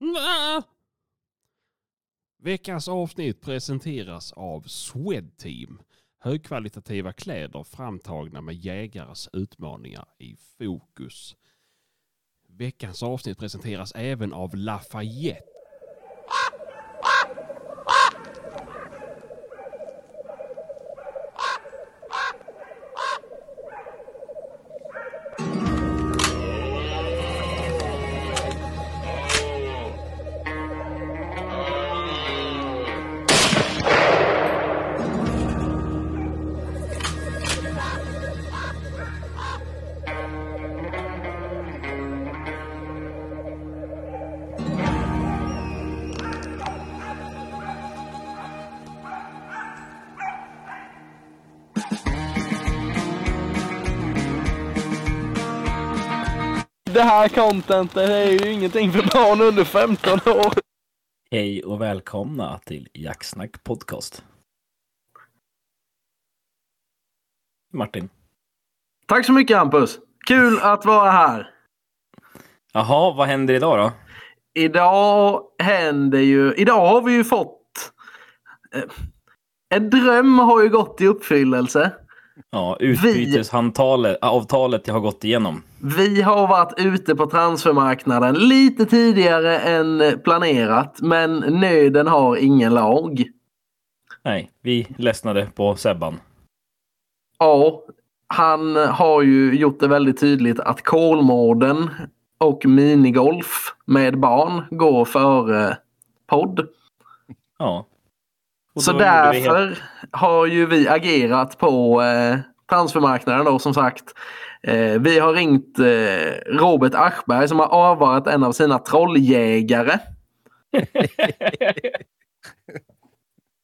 Nä. Veckans avsnitt presenteras av Swedteam. Högkvalitativa kläder framtagna med jägares utmaningar i fokus. Veckans avsnitt presenteras även av Lafayette. Här contentet är ju ingenting för barn under 15 år. Hej och välkomna till Jacksnack Podcast. Martin. Tack så mycket Hampus. Kul att vara här. Jaha, vad händer idag då? Idag händer ju... Idag har vi ju fått... Eh, en dröm har ju gått i uppfyllelse. Ja, utbytesavtalet jag har gått igenom. Vi har varit ute på transfermarknaden lite tidigare än planerat. Men nöden har ingen lag. Nej, vi ledsnade på Sebban. Ja, han har ju gjort det väldigt tydligt att Kolmården och minigolf med barn går före podd. Ja. Och Så därför helt- har ju vi agerat på eh, transfermarknaden då som sagt. Eh, vi har ringt eh, Robert Aschberg som har avvarat en av sina trolljägare.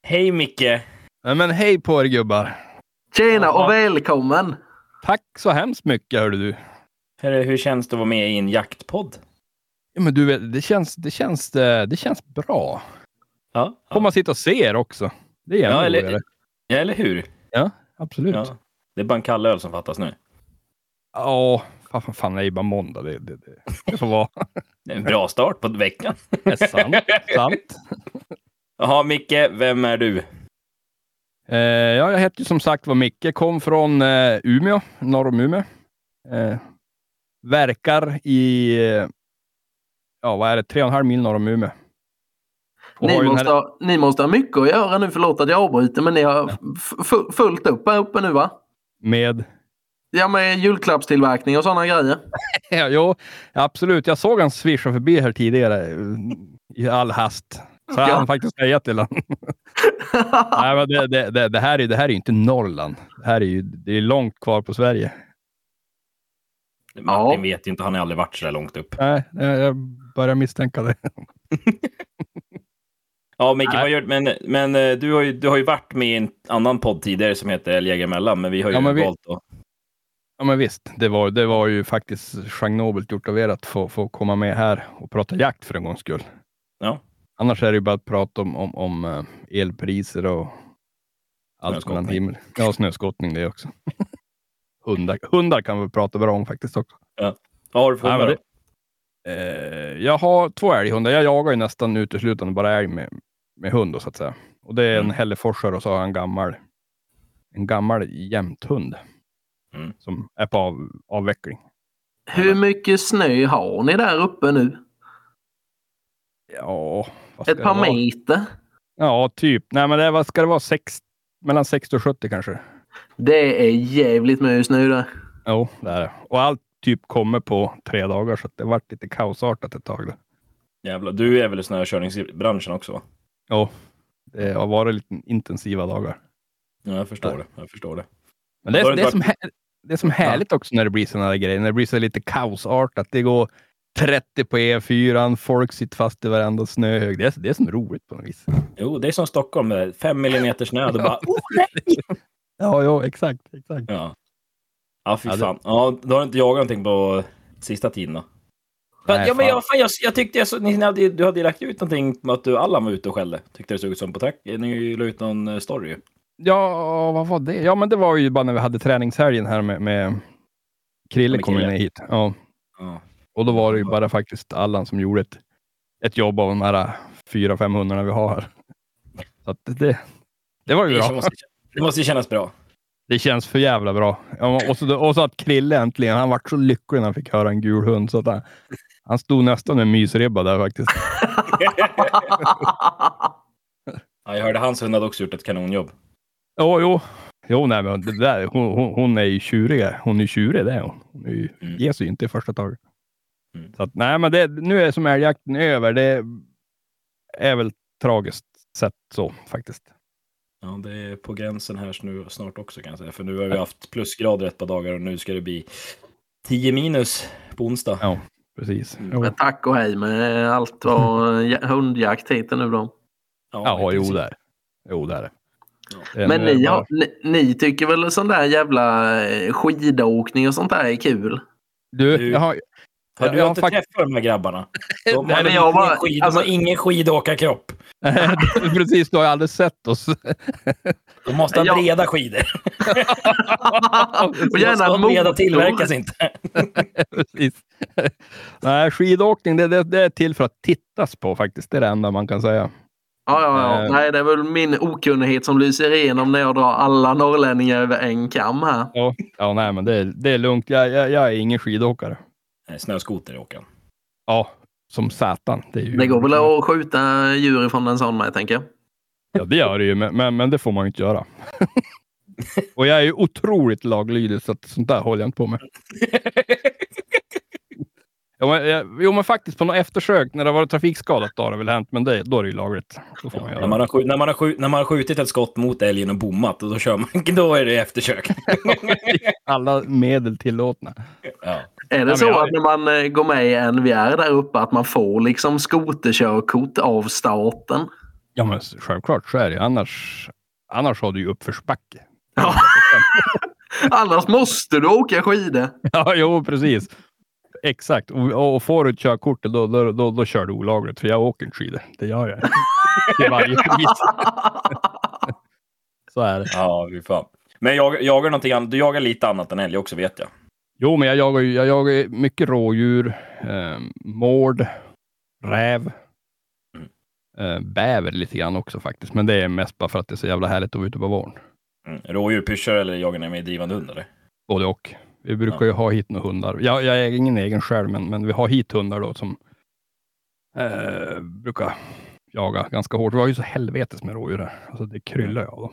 Hej Micke! Ja, Men hej på er gubbar. Tjena och välkommen! Tack så hemskt mycket hörde du. Hur, hur känns det att vara med i en jaktpodd? Ja, men du vet, det känns, det känns, eh, det känns bra. Ja, Får man sitta och se er också. Det är Ja, eller- roligare. ja eller hur? Absolut. Ja, Ja. Det är bara en kall öl som fattas nu. fan, fan, fan, det är ju bara måndag. Det, det, det, det får vara. Det är en bra start på veckan. Det är sant. sant. Jaha, Micke, vem är du? Eh, ja, jag heter ju som sagt var Micke, kom från eh, Umeå, norr om Umeå. Eh, verkar i, eh, ja vad är det, tre och en halv mil norr om Umeå. Ni ju måste, ha, ni måste ha mycket att göra nu, förlåt att jag avbryter, men ni har fullt upp här uppe nu va? med Ja, med julklappstillverkning och sådana grejer. Ja, jo, absolut. Jag såg han svischa förbi här tidigare i all hast. Så jag Ja. hann faktiskt säga till honom. Nej, men det, det, det, det, här är, det här är ju inte Norrland. Det här är ju det är långt kvar på Sverige. Martin vet ju inte, han har aldrig varit så där långt upp. Nej, jag, jag börjar misstänka det. Ja, Micke, vad gör, men, men eh, du, har ju, du har ju varit med i en annan podd tidigare som heter Älgjägare emellan, men vi har ju Ja, vi- valt att... Ja, men visst. Det var, det var ju faktiskt genobelt gjort av er att få, få komma med här och prata jakt för en gångs skull. Ja. Annars är det ju bara att prata om, om, om eh, elpriser och allt mellan himmel. Ja, snöskottning det också. hundar, hundar kan vi prata bra om faktiskt också. Vad har du för hundar? Eh, jag har två älghundar. Jag jagar ju nästan uteslutande bara älg med, med hund då, så att säga. Och det är en Mm. hälleforsare och så har jag en gammal, en gammal jämthund. Mm. Som är på av, avveckling. Hur mycket snö har ni där uppe nu? Ja, Ett par meter? Ja, typ. Nej, men det vad ska det vara? Sex, mellan 60 och 70 kanske. Det är jävligt mycket snö där. Jo, det är det. Och allt typ kommer på tre dagar, så att det har varit lite kaosartat ett tag. Då. Jävlar, du är väl i snökörningsbranschen också? Va? Jo, det har varit lite intensiva dagar. Ja, jag förstår Ja. det. Jag förstår det. Men det är, du det är, som, det är som härligt också när det blir sådana här grejer. När det blir så lite kaosartat. Det går 30 på E4, folk sitter fast i varenda snöhög. Det är, det är som roligt på något vis. Jo, det är som Stockholm, det är fem millimeter snö. Det bara... Oh, nej! Ja, ja exakt. exakt. Ja. Ja, fy Ja, det- fan. Ja, då har du inte jagat någonting på sista tiden då? Nej, ja, men jag, fan, jag, jag tyckte jag så, ni hade, du hade ju lagt ut någonting om att du, Allan var ute och skällde. Tyckte det såg ut som på track. Ni la ut någon eh, story. Ja, vad var det? Ja, men det var ju bara när vi hade träningshelgen här med, med Krille kom ju hit. Ja. Ja. Och då var det ju bara faktiskt Allan som gjorde ett, ett jobb av de här 400-500 vi har här. Så att det, det var ju Det bra. måste, det måste ju kännas bra. Det känns för jävla bra. Ja, och, så, och så att Krille äntligen, han vart så lycklig när han fick höra en gul hund. Så att han, stod nästan med en mysribba där faktiskt. Ja, jag hörde hans hund hade också gjort ett kanonjobb. Jo, jo. Jo, nej, men det där, hon, hon, hon är ju tjurig. Hon är tjurig, det är hon. Hon är ju, Mm. ger sig inte i första taget. Mm. Så att, nej, men det, nu är som älgjakten över. Det är väl tragiskt sett så faktiskt. Ja, det är på gränsen här nu snart också kan jag säga. För nu har vi haft plusgrader ett par dagar och nu ska det bli 10 minus på onsdag. Ja. Precis. Mm. Jo. Men tack och hej med allt vad ja- hundjakt heter nu då. Ja, i jo, där. Jo, där. Ja. Det är Men ni, bara- har, ni, ni tycker väl sån där jävla eh, skidåkning och sånt där är kul? Du- jag har, Har du jag har inte träffat de här grabbarna? De Nej, har, men ingen, jag bara- skid, alltså- ingen skidåkarkropp. Precis, du har ju aldrig sett oss. De måste ha breda skidor. och gärna de breda tillverkas inte. Precis. Nej, skidåkning det, det, det är till för att tittas på faktiskt. Det är det enda man kan säga. Ja, ja, ja. Eh. Nej, det är väl min okunnighet som lyser igenom när jag drar alla norrlänningar över en kam här. Ja, ja nej, men det är, det är lugnt. Jag, jag, jag är ingen skidåkare. Nej, Snöskoter han. Ja, som satan. Det, är ju, Det går väl att skjuta djur ifrån en sån med, tänker jag. Ja, det gör det ju, men, men, men det får man ju inte göra. Och jag är ju otroligt laglydig, så att sånt där håller jag inte på med. Jo men, jag- jo, men faktiskt på något eftersök, när det var trafikskadat, då har det väl hänt, men det, då är det ju lagligt. Då får man När göra man, det. har skjut, när, man har skjut, när man har skjutit ett skott mot älgen och bommat, och då, kör man, då är det eftersök. Alla medel tillåtna. Ja. Är det men så jag- att när man eh, går med i NVR där uppe att man får liksom skoterkörkort av staten? Ja, men självklart så är det. Annars, annars har du ju uppförsbacke. Ja. Annars måste du åka skidor. Ja, jo, precis. Exakt. Och, och får du ett körkort, då, då, då, då kör du olagligt. För jag åker inte skidor. Det gör jag. Till varje pris. Så är det. Ja, fy fan. Men jag jagar någonting annat. Du jagar lite annat än älg också, vet jag. Jo, men jag jagar ju jag jagar mycket rådjur, eh, mård, räv, Mm. eh, bäver lite grann också faktiskt. Men det är mest bara för att det är så jävla härligt att vara ute på våren. Mm. Rådjur, pyschor eller jagar ni med drivande hund eller? Både och. Vi brukar Ja. ju ha hit några hundar. Jag, jag är ingen egen själv, men, men vi har hit hundar då som eh, brukar jaga ganska hårt. Vi har ju så helvetes med rådjur här. Alltså det kryllar ju av dem.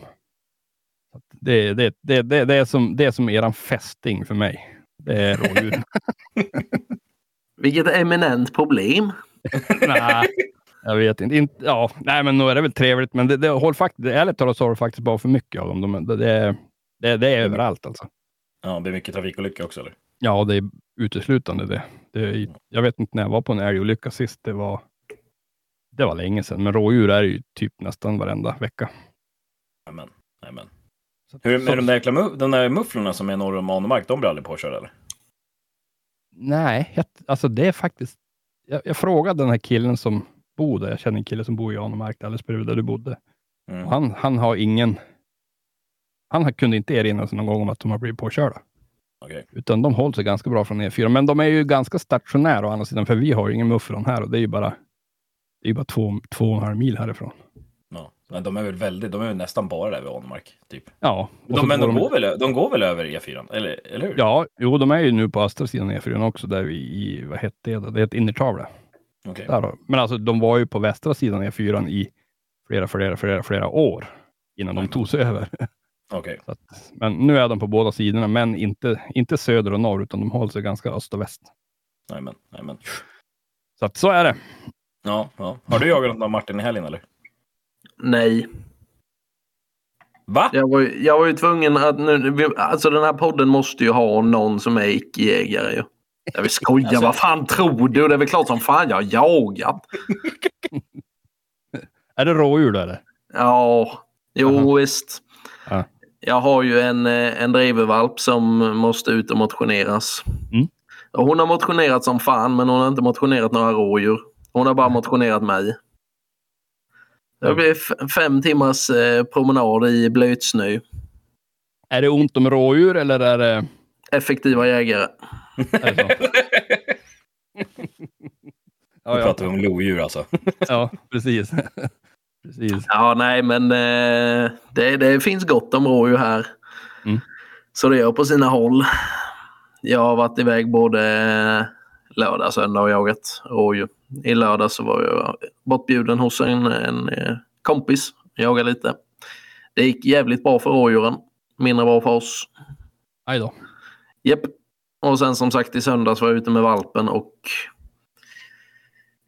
Det, det, det, det, det, är som, det är som eran fästing för mig. Det är rådjur. Vilket eminent problem. Nej, jag vet inte. inte ja, nej, men nog är det väl trevligt, men det, det håller faktiskt, ärligt talat så har det faktiskt bara för mycket av dem. De, det, det, är- det, det är överallt alltså. Ja, det blir mycket trafikolyckor också eller? Ja, det är uteslutande det. det är, jag vet inte när jag var på en älgolycka sist. Det var, det var länge sedan, men rådjur är ju typ nästan varenda vecka. Amen. Amen. Så, Hur så- med de där, jäkla de där mufflorna som är norr om Arnemark, de blir aldrig påkörda eller? Nej, jag, alltså det är faktiskt. Jag, jag frågade den här killen som bor där. Jag känner en kille som bor i Arnemark, alldeles bredvid där du bodde. Mm. Han, han har ingen. Han kunde inte erinra sig någon gång om att de har blivit påkörda. Okej. Utan de håller sig ganska bra från E4. Men de är ju ganska stationära å andra sidan, för vi har ju ingen mufflon här och det är ju bara, det är bara två, två och en halv mil härifrån. Men de är väl väldigt, de är väl nästan bara där vid Arnemark, typ. Ja, De, men går de, går väl, de går väl över E4, eller, eller hur? Ja, jo, de är ju nu på östra sidan E4 också, där vi i, vad hette det? Det heter Innertavla. Där har- Men alltså, de var ju på västra sidan E4 i flera, flera, flera, flera år innan de Mm. tog sig över. Att, men nu är de på båda sidorna, men inte, inte söder och norr, utan de håller sig ganska öst och väst. Jajamän, jajamän. Så att så är det. Ja, ja. Har du jagat något av Martin i helgen eller? Nej, Va? jag var, jag var ju tvungen att nu, alltså den här podden måste ju ha någon som är icke-jägare ju. Jag vill skoja, Alltså- vad fan tror du? Det är väl klart som fan jag har jagat. Är det rådjur då eller? Ja, jo Aha. visst. Ja. Jag har ju en, eh, en drivervalp som måste ut och motioneras. Mm. Hon har motionerat som fan men hon har inte motionerat några rådjur. Hon har bara motionerat mig. Det blir fem timmars eh, promenad i blötsnö. Är det ont om rådjur eller är det... Effektiva jägare. Är det så? Nu ja, pratar vi om lodjur alltså. ja, precis. precis. Ja, nej, men eh, det, det finns gott om rådjur här. Mm. Så det gör på sina håll. Jag har varit iväg både lördag, söndag och jagat rådjur. I lördag så var jag bortbjuden hos en, en eh, kompis. Jagade lite. Det gick jävligt bra för rådjuren. Mindre bra för oss. Aj då. Japp. Och sen som sagt i söndags var jag ute med valpen och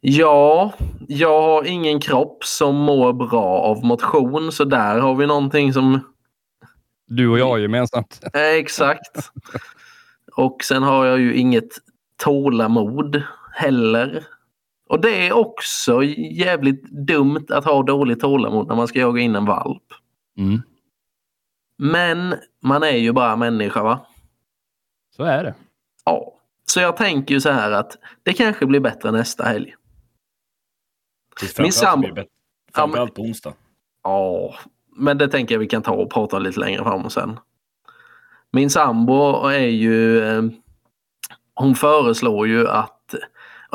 Ja, jag har ingen kropp som mår bra av motion så där har vi någonting som Du och jag gemensamt. Exakt. Och sen har jag ju inget tålamod heller. Och det är också jävligt dumt att ha dåligt tålamod när man ska jaga in en valp. Mm. Men man är ju bara människa va? Så är det. Ja. Så jag tänker ju så här att det kanske blir bättre nästa helg. Framförallt så sambo- blir det bättre- Framförallt på onsdag. Ja, men det tänker jag vi kan ta och prata lite längre fram sen. Min sambo är ju... eh, Hon föreslår ju att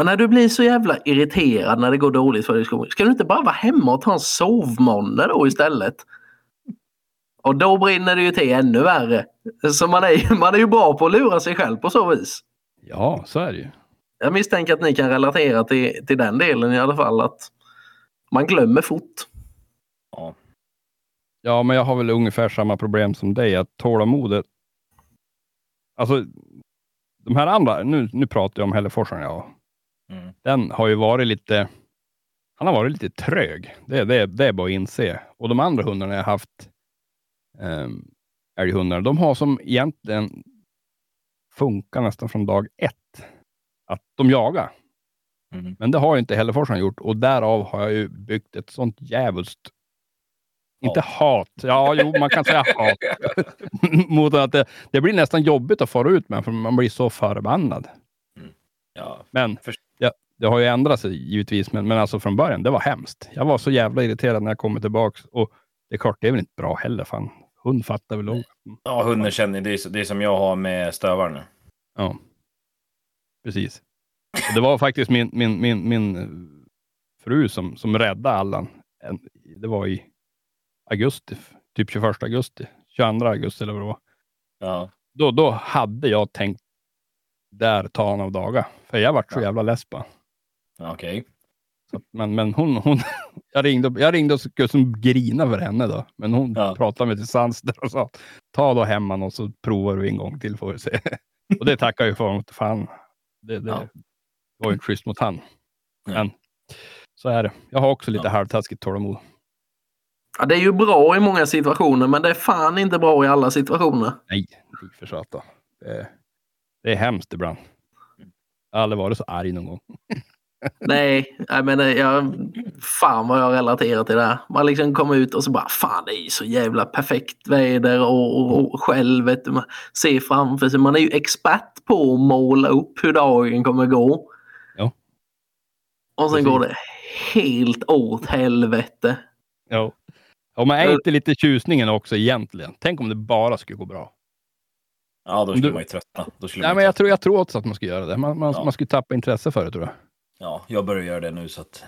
och när du blir så jävla irriterad när det går dåligt för dig i skolan, ska du inte bara vara hemma och ta en sovmånad då istället? Och då brinner det ju till ännu värre. Så man är, man är ju bra på att lura sig själv på så vis. Ja, så är det ju. Jag misstänker att ni kan relatera till, till den delen i alla fall. Att man glömmer fort. Ja. Ja, men jag har väl ungefär samma problem som dig, att tålamodet... Alltså, de här andra, nu, nu pratar jag om Hälleforsen, ja. Mm. Den har ju varit lite... Han har varit lite trög. Det, det, det är bara att inse. Och de andra hundarna jag haft, um, älghundar, de har som egentligen funkat nästan från dag ett. Att de jagar. Mm. Men det har ju inte Hälleforsen gjort och därav har jag ju byggt ett sånt djävulskt inte hat. Ja, jo, man kan säga hat. Mot att det, det blir nästan jobbigt att fara ut med, för man blir så förbannad. Ja. Men det har ju ändrat sig givetvis, men, men alltså från början, det var hemskt. Jag var så jävla irriterad när jag kommer tillbaks och det är klart, det är väl inte bra heller. Fan. Hund fattar väl också. ja, hunden känner det. är Det är som jag har med stövaren nu. Ja, precis. Och det var faktiskt min, min, min, min eh, fru som, som räddade Allan. Det var i augusti, typ 21 augusti, 22 augusti eller vad det var. Ja. Då, då hade jag tänkt där ta av dagar. För jag vart så jävla less på Okej. att- Men, men hon, hon jag, ringde, jag ringde och skulle som grina för henne då. Men hon Ja. pratade med till sans där och sa ta då hem han och så provar du en gång till får vi se. och det tackar jag ju för. Fan, det, det Ja. var ju inte schysst mot han. Ja. Men så är det. Jag har också lite Ja. halvtaskigt tålamod. Ja, det är ju bra i många situationer men det är fan inte bra i alla situationer. Nej, för satan. Det, det är hemskt ibland. Jag har aldrig varit så arg någon gång. Nej, jag menar, jag, fan vad jag relaterar till det här. Man liksom kommer ut och så bara fan det är ju så jävla perfekt väder och, och, och själv vet du, man ser framför sig. Man är ju expert på att måla upp hur dagen kommer gå. Ja. Och sen Precis. går det helt åt helvete. Ja. Ja, men är inte lite tjusningen också egentligen? Tänk om det bara skulle gå bra. Ja, då skulle Du- man ju tröttna. Då skulle Nej, man men jag tror, jag tror också att man ska göra det. Man, man, Ja. man skulle tappa intresse för det tror jag. Ja, jag börjar göra det nu så att...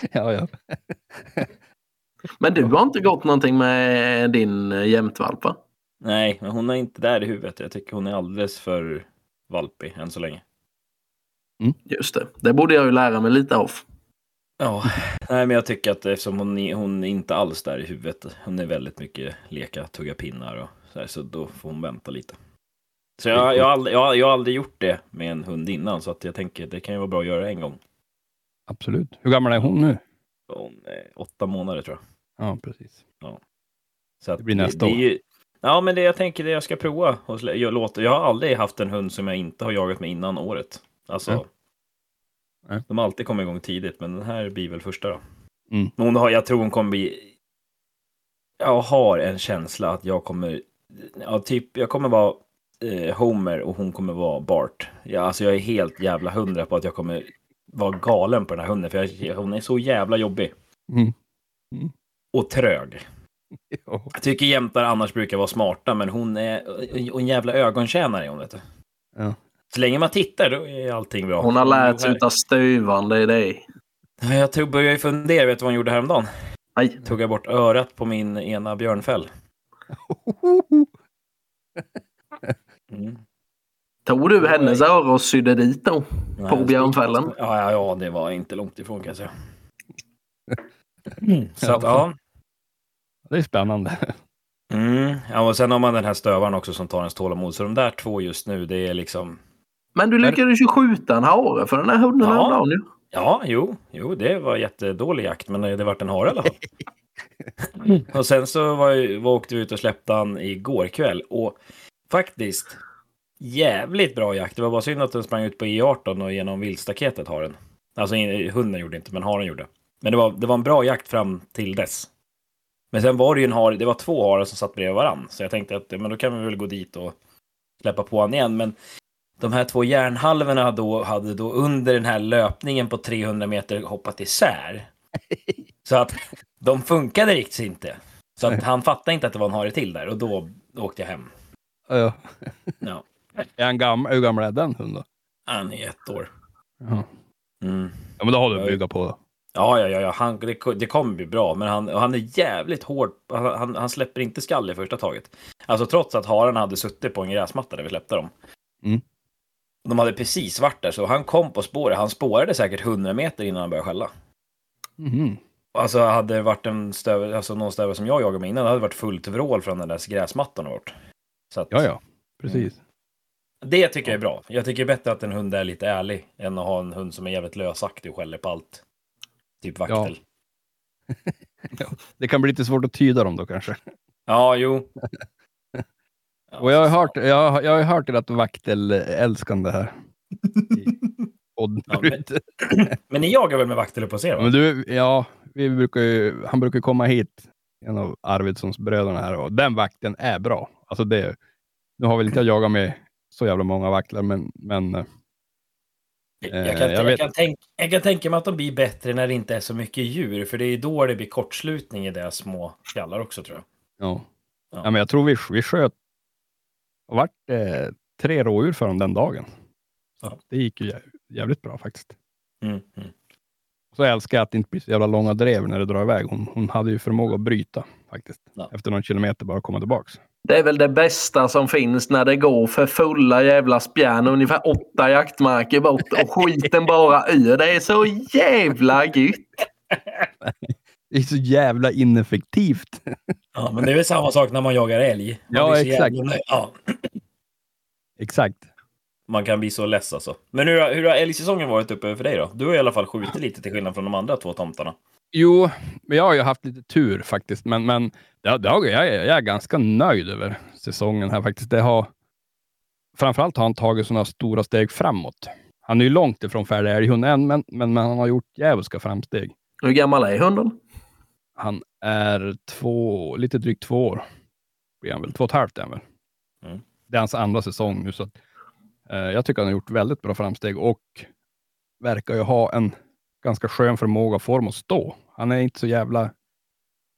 ja, ja. Men du har inte gått någonting med din eh, jämtvalp va? Nej, men hon är inte där i huvudet. Jag tycker hon är alldeles för valpig än så länge. Just det, det borde jag ju lära mig lite av. Ja, nej, men jag tycker att eftersom hon, är- hon är inte alls där i huvudet. Hon är väldigt mycket leka, tugga pinnar och så här, så då får hon vänta lite. Så jag, jag, har aldrig, jag, har- jag har aldrig gjort det med en hund innan, så att jag tänker det kan ju vara bra att göra en gång. Absolut. Hur gammal är hon nu? Hon är åtta månader tror jag. Ja, precis. Så att Det blir nästa det, år. är ju, Ja, men det jag tänker det jag ska prova. Och jag, låter, jag har aldrig haft en hund som jag inte har jagat med innan året. Alltså, Ja. De har alltid kommit igång tidigt, men den här blir väl första då. Mm. Hon har, jag tror hon kommer bli... Jag har en känsla att jag kommer... Ja, typ, jag kommer vara eh, Homer och hon kommer vara Bart. Ja, alltså jag är helt jävla hundra på att jag kommer vara galen på den här hunden, för jag, hon är så jävla jobbig. Mm. Och trög. Ja. Jag tycker jämtar annars brukar vara smarta, men hon är och en jävla ögontjänare hon vet du. Ja. Så länge man tittar då är allting bra. Hon har lärt sig utav stuvan, det är det. Jag tog, började ju fundera, vet du vad hon gjorde häromdagen? Nej. Tog jag bort örat på min ena björnfäll. Mm. Tog du hennes öra och sydde dit då? Nej, På björnfällen? Ja, ja, ja, det var inte långt ifrån kan jag säga. Så att, ja. Det är spännande. Mm. ja. Och sen har man den här stövaren också som tar ens tålamod. Så de där två just nu, det är liksom... Men du lyckades ju skjuta en hare för den här hunden Ja. häromdagen ju. Ja, jo, jo, det var jättedålig jakt, men det vart en hare i alla fall. och sen så var, var åkte vi ut och släppte han igår kväll och faktiskt jävligt bra jakt. Det var bara synd att den sprang ut på E18 och genom viltstaketet har den. Alltså hunden gjorde inte, men haren gjorde. Men det var, det var en bra jakt fram till dess. Men sen var det ju en hare, det var två harar som satt bredvid varann. Så jag tänkte att men då kan vi väl gå dit och släppa på han igen. Men de här två järnhalvorna då hade då under den här löpningen på 300 meter hoppat isär. Så att de funkade riktigt inte. Så att han fattade inte att det var en hare till där och då åkte jag hem. Ja. Ja, Är han gammal? Hur gammal är den hunden? han är ett år. Jaha. Mm. Ja, men då har du att bygga på. Ja, ja, ja, ja. Han, det, det kommer bli bra, men han, han är jävligt hård. Han, han, släpper inte skall i första taget. Alltså trots att haren hade suttit på en gräsmatta där vi släppte dem. Mm. De hade precis varit där, så han kom på spåret. Han spårade säkert 100 meter innan han började skälla. Mhm. Alltså hade det varit en stövel, alltså någon stövel som jag jagade med innan, det hade varit fullt vrål från den där gräsmattan och bort. Att, Ja, ja. Precis. Det tycker jag är bra. Jag tycker det är bättre att en hund är lite ärlig än att ha en hund som är jävligt lösaktig och skäller på allt. Typ vaktel. Det kan bli lite svårt att tyda dem då kanske. Ja, jo. Ja, Och jag har hört, jag, har- jag har hört ert vaktelälskande här. I podden Ja, men-. Men ni jagar väl med vaktel på sig? Va? Men du, ja, vi brukar ju, han brukar komma hit, en av Arvidssons bröderna här, och den vakten är bra. Alltså det, nu har väl inte jag jagat med så jävla många vaktlar, men, men eh, jag, kan, jag jag, vet- kan tänk, jag kan tänka mig att de blir bättre när det inte är så mycket djur, för det är då det blir kortslutning i deras små skallar också tror jag. ja. Ja. ja. men jag tror vi, vi sköt, det vart eh, tre rådjur för dem den dagen. Ja. Det gick ju jä- jävligt bra faktiskt. Mm, mm. Så älskar jag att det inte blir så jävla långa drev när det drar iväg. Hon, hon hade ju förmåga att bryta faktiskt. Ja. Efter någon kilometer bara komma tillbaks. Det är väl det bästa som finns när det går för fulla jävla spjärn ungefär åtta jaktmarker bort och skiten bara ur. Det är så jävla gött. Det är så jävla ineffektivt. Ja, men det är väl samma sak när man jagar älg. Man Ja, exakt. jävla. Ja, Exakt. Man kan bli så less alltså. Men hur, har- hur har älgsäsongen varit uppe för dig då? Du har i alla fall skjutit lite till skillnad från de andra två tomtarna. Jo, men jag har ju haft lite tur faktiskt. Men, men det, det har, jag, är- jag är ganska nöjd över säsongen här faktiskt. Det har, framförallt har han tagit sådana stora steg framåt. Han är ju långt ifrån färdig älghund än, men, men, men han har gjort djävulska framsteg. Hur gammal är hunden? Han är två, lite drygt två år. Blir han väl. Två och ett halvt är han väl. Mm. Det är hans andra säsong nu. Så att, jag tycker han har gjort väldigt bra framsteg och verkar ju ha en ganska skön förmåga få dem att stå. Han är inte så jävla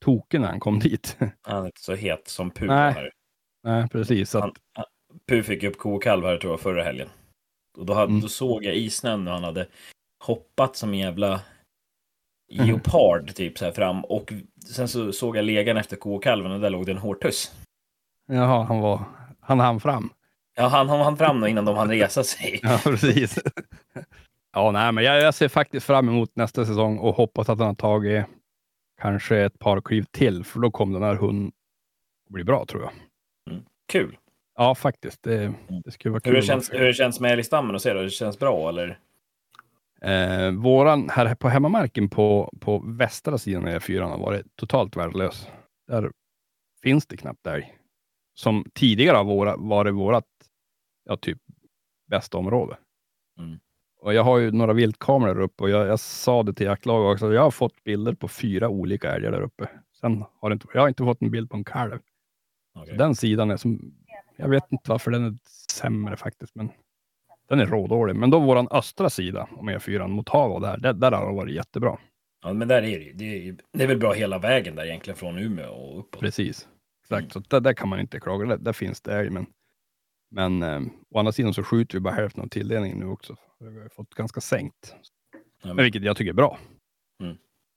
tokig när han kom dit. Han är inte så het som Pu Nej. här. Nej, precis. Att, Han, han- Pu fick upp ko och kalv här tror jag förra helgen. Och då, hade, Mm. då såg jag i snön när han hade hoppat som en jävla geopard typ så här fram. Och sen så såg jag legan efter ko och kalven och där låg det en hårtuss. jaha, han var, han hann fram. Ja, han han hann fram innan de hann resa sig. Ja, precis. ja, nej, men jag, jag ser faktiskt fram emot nästa säsong och hoppas att han har tagit kanske ett par kliv till, för då kommer den här hunden att bli bra tror jag. Kul. Ja, faktiskt. Det, det skulle vara kul. Hur det känns, hur det känns med älgstammen och se då? Det känns bra eller? Eh, våran här på hemmamarken på, på västra sidan av E4 har varit totalt värdelös. Där finns det knappt älg. Som tidigare har våra, varit vårat ja, typ bästa område. Mm. Och jag har ju några viltkameror uppe och jag, jag sa det till jaktlaget också. Jag har fått bilder på fyra olika älgar där uppe. Sen har det inte, jag har inte fått en bild på en kalv. Okej. Den sidan är som, jag vet inte varför den är sämre faktiskt, men den är rådålig. Men då våran östra sida om E4 mot hav och där, där, där har det varit jättebra. Ja, men där är det. Det är, det är väl bra hela vägen där egentligen från Umeå och uppåt. Precis. Exakt, Mm. så där, där kan man inte klaga. Där, där finns det älg, men, Men eh, å andra sidan så skjuter vi bara hälften av tilldelningen nu också. Vi har fått ganska sänkt. Men vilket jag tycker är bra.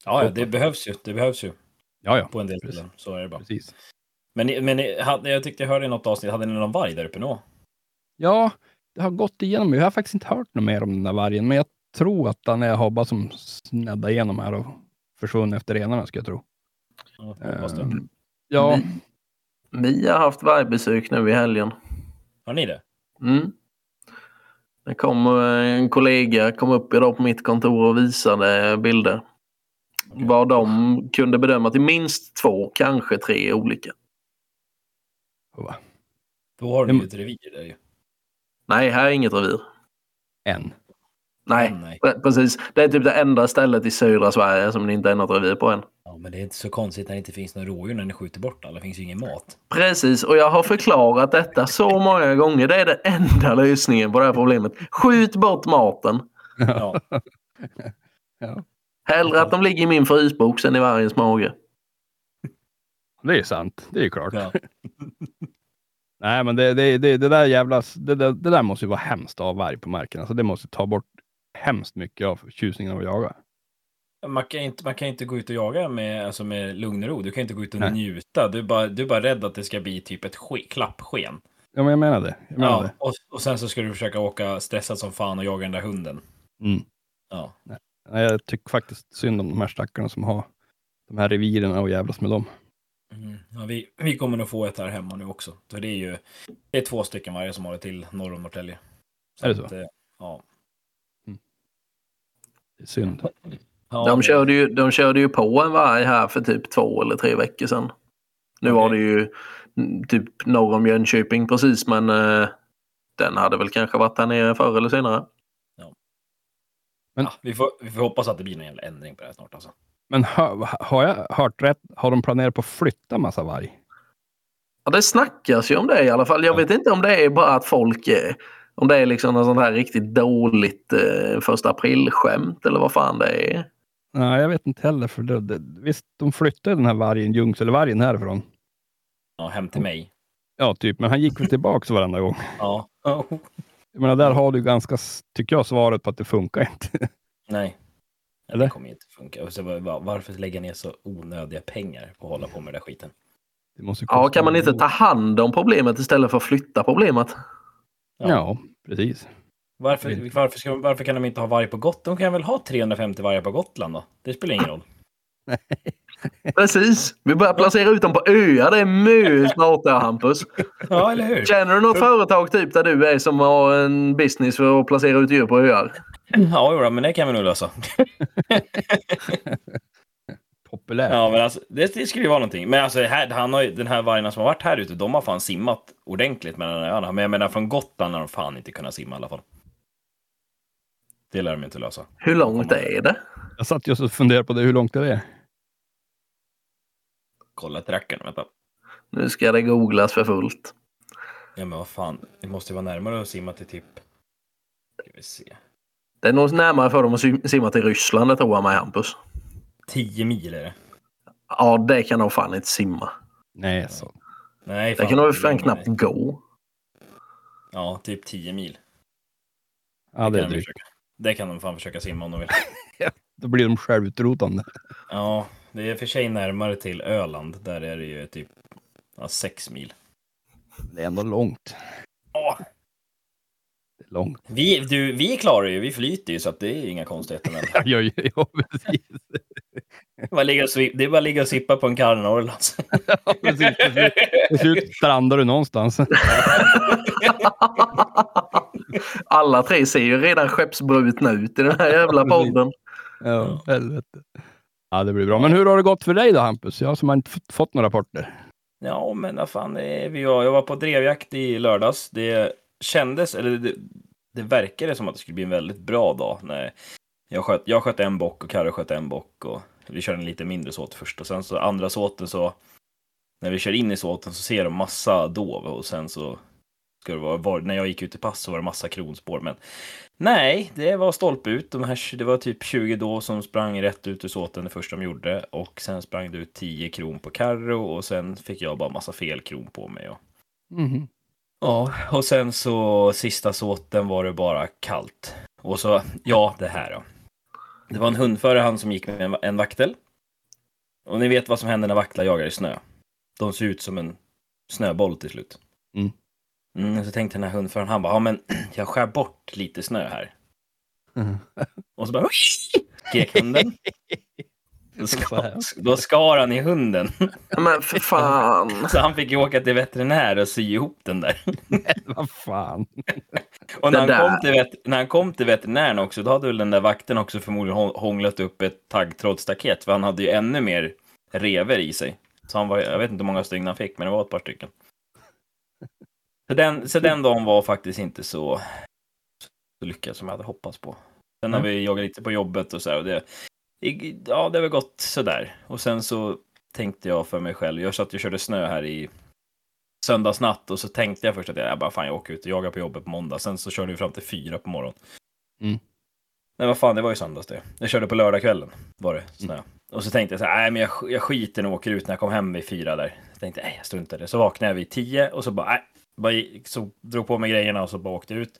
ja, ja, det behövs ju. Det behövs ju Ja, ja, på en del ställen. Så är det bara. precis. Men, men jag tyckte jag hörde i något avsnitt, hade ni någon varg där uppe nu? Ja, det har gått igenom. Jag har faktiskt inte hört något mer om den där vargen, men jag tror att den är har bara som snädda igenom här och försvunnit efter renarna, ska jag tro. Ja, jag. Ehm, ja, Vi, vi har haft vargbesök nu i helgen. Har ni det? Mm. Det kom eh, en kollega kom upp idag på mitt kontor och visade bilder. Vad de kunde bedöma till minst två, kanske tre olika. va? Då har du ju ett revir där ju. Nej, här är inget revir. en. Nej, Nej. pre- precis. Det är typ det enda stället i södra Sverige som det inte är något revir på än. Ja, men det är inte så konstigt när det inte finns några rådjur när ni skjuter bort alla. Det finns ju ingen mat. Precis, och jag har förklarat detta så många gånger. Det är den enda lösningen på det här problemet. Skjut bort maten. Ja, Ja, Hellre att de ligger i min frysbox än i vargens mage. det är sant. Det är ju klart. ja. Nej, men det, det, det, det där jävla, det, det, det där måste ju vara hemskt att ha varg på marken. Alltså det måste ta bort hemskt mycket av tjusningen av att jaga. Man kan inte, man kan inte gå ut och jaga med, alltså med lugn och ro. Du kan inte gå ut och Nej. njuta. Du är, bara, du är bara rädd att det ska bli typ ett ske, klappsken. Ja, men jag menar det. Jag menar Ja, det. och, och sen så ska du försöka åka stressad som fan och jaga den där hunden. Mm. Ja, Nej, Jag tycker faktiskt synd om de här stackarna som har de här reviren och jävlas med dem. mm. ja vi, vi kommer nog få ett här hemma nu också. För det är ju det är två stycken varje som det till norr om Norrtälje. Är det så? att, eh, ja. Synd. ja De körde, ju, de körde ju på en varg här för typ två eller tre veckor sedan. Nu var det ju typ norr om Jönköping precis men eh, den hade väl kanske varit här nere förr eller senare. Ja, vi, får, vi får hoppas att det blir någon jävla ändring på det här snart alltså. Men har, har jag hört rätt? Har de planerat på att flytta massa varg? Ja, det snackas ju om det i alla fall. Jag Ja. vet inte om det är bara att folk är, om det är liksom något sånt här riktigt dåligt eh, första april-skämt eller vad fan det är. Nej, jag vet inte heller. För det, det, visst, de flyttade den här vargen, Ljungselevargen härifrån. Ja, hem till mig. Ja, typ. Men han gick väl tillbaka varenda gång. Ja. Jag menar, där har du ganska, tycker jag, svaret på att det funkar inte. Nej. Eller? Det kommer inte funka. Och så var- var- varför lägga ner så onödiga pengar på att hålla på med den där skiten? Det måste ju Ja, kan man inte ta hand om problemet istället för att flytta problemet? Ja, precis. Varför, varför, ska, varför kan de inte ha varg på Gotland? De kan väl ha 350 vargar på Gotland då? Det spelar ingen roll. Precis. Vi börjar placera ut dem på öar. Det är mycket smartare Hampus. Ja, eller hur? Känner du något företag typ där du är som har en business för att placera ut djur på öar? Ja, jo, men det kan vi nog lösa. Populärt. Ja, men alltså, det, det skulle ju vara någonting. Men alltså, här, han har ju, den här vargarna som har varit här ute, de har fan simmat ordentligt med den här öarna. Men jag menar, från Gotland har de fan inte kunnat simma i alla fall. Det lär de inte lösa. Hur långt är det? Jag satt just och funderade på det, hur långt är det är. Kolla trackern, vänta. Nu ska det googlas för fullt. Ja, men vad fan. Det måste ju vara närmare att simma till typ... Ska vi se. Det är nog närmare för dem att sim- simma till Ryssland, det tror jag mig Hampus. 10 mil är det. Ja, det kan de fan inte simma. Nej, så. Nej, Det kan de det fan knappt längre. gå. Ja, typ 10 mil. Ja, det kan är de. Det kan de fan försöka simma om de vill. Då blir de självutrotande. Ja, det är för sig närmare till Öland. Där är det ju typ ja, 6 mil. Det är ändå långt. Åh, Det är långt. vi, du, vi klarar ju, vi flyter ju så att det är inga konstigheter. Men Ja, ja, ja, precis. bara ligga och det är bara att ligga och sippa på en kall Norrlands. Ja, precis. Till slut- strandar du någonstans. Alla tre ser ju redan skeppsbrutna ut i den här jävla podden. Ja, helvete. Ja, det blir bra. Men hur har det gått för dig då, Hampus? Jag som har inte fått- några rapporter. Ja, men vad fan, vi var, jag var på drevjakt i lördags. Det kändes, eller det, det verkade som att det skulle bli en väldigt bra dag. När jag, sköt, jag sköt en bock och Karre sköt en bock. Och vi körde en lite mindre såt först och sen så andra såten så när vi kör in i såten så ser de massa dov och sen så ska det vara, var, när jag gick ut i pass så var det massa kronspår. Men nej, det var stolpe ut. De här, det var typ 20 dov som sprang rätt ut ur såten det första de gjorde och sen sprang det ut 10 kron på Karro och sen fick jag bara massa fel kron på mig. Och, Mhm. Ja, och sen så sista såten var det bara kallt. Och så, ja, det här då. Det var en hundförare han som gick med en, en vaktel. Och ni vet vad som händer när vaktlar jagar i snö. De ser ut som en snöboll till slut. Mm. Mm, så tänkte den här hundföraren, han bara, ja men jag skär bort lite snö här. Och så bara, skrek hunden. Då, ska, då skar han i hunden. Men för fan. Så han fick ju åka till veterinär och sy ihop den där. Vad fan. Och när han, kom till vet, när han kom till veterinären också, då hade väl den där vakten också förmodligen hå- hånglat upp ett taggtrådsstaket, för han hade ju ännu mer rever i sig. Så han var, jag vet inte hur många stygn han fick, men det var ett par stycken. Så den, så den dagen var faktiskt inte så, så lyckad som jag hade hoppats på. Sen har Mm. vi jagat lite på jobbet och så här, och det, ja, det har väl gått sådär. Och sen så tänkte jag för mig själv, jag satt och körde snö här i söndagsnatt och så tänkte jag först att jag bara fan jag åker ut och jagar på jobbet på måndag. Sen så körde vi fram till fyra på morgonen. Mm. Nej vad fan, det var ju söndags det. Jag körde på lördagskvällen var det snö. Och så tänkte jag så här, nej men jag, jag skiter och åker ut när jag kom hem vid fyra där. Jag tänkte, nej jag struntar i det. Så vaknade jag vid tio och så bara, nej. Bara, så drog på mig grejerna och så bara åkte ut.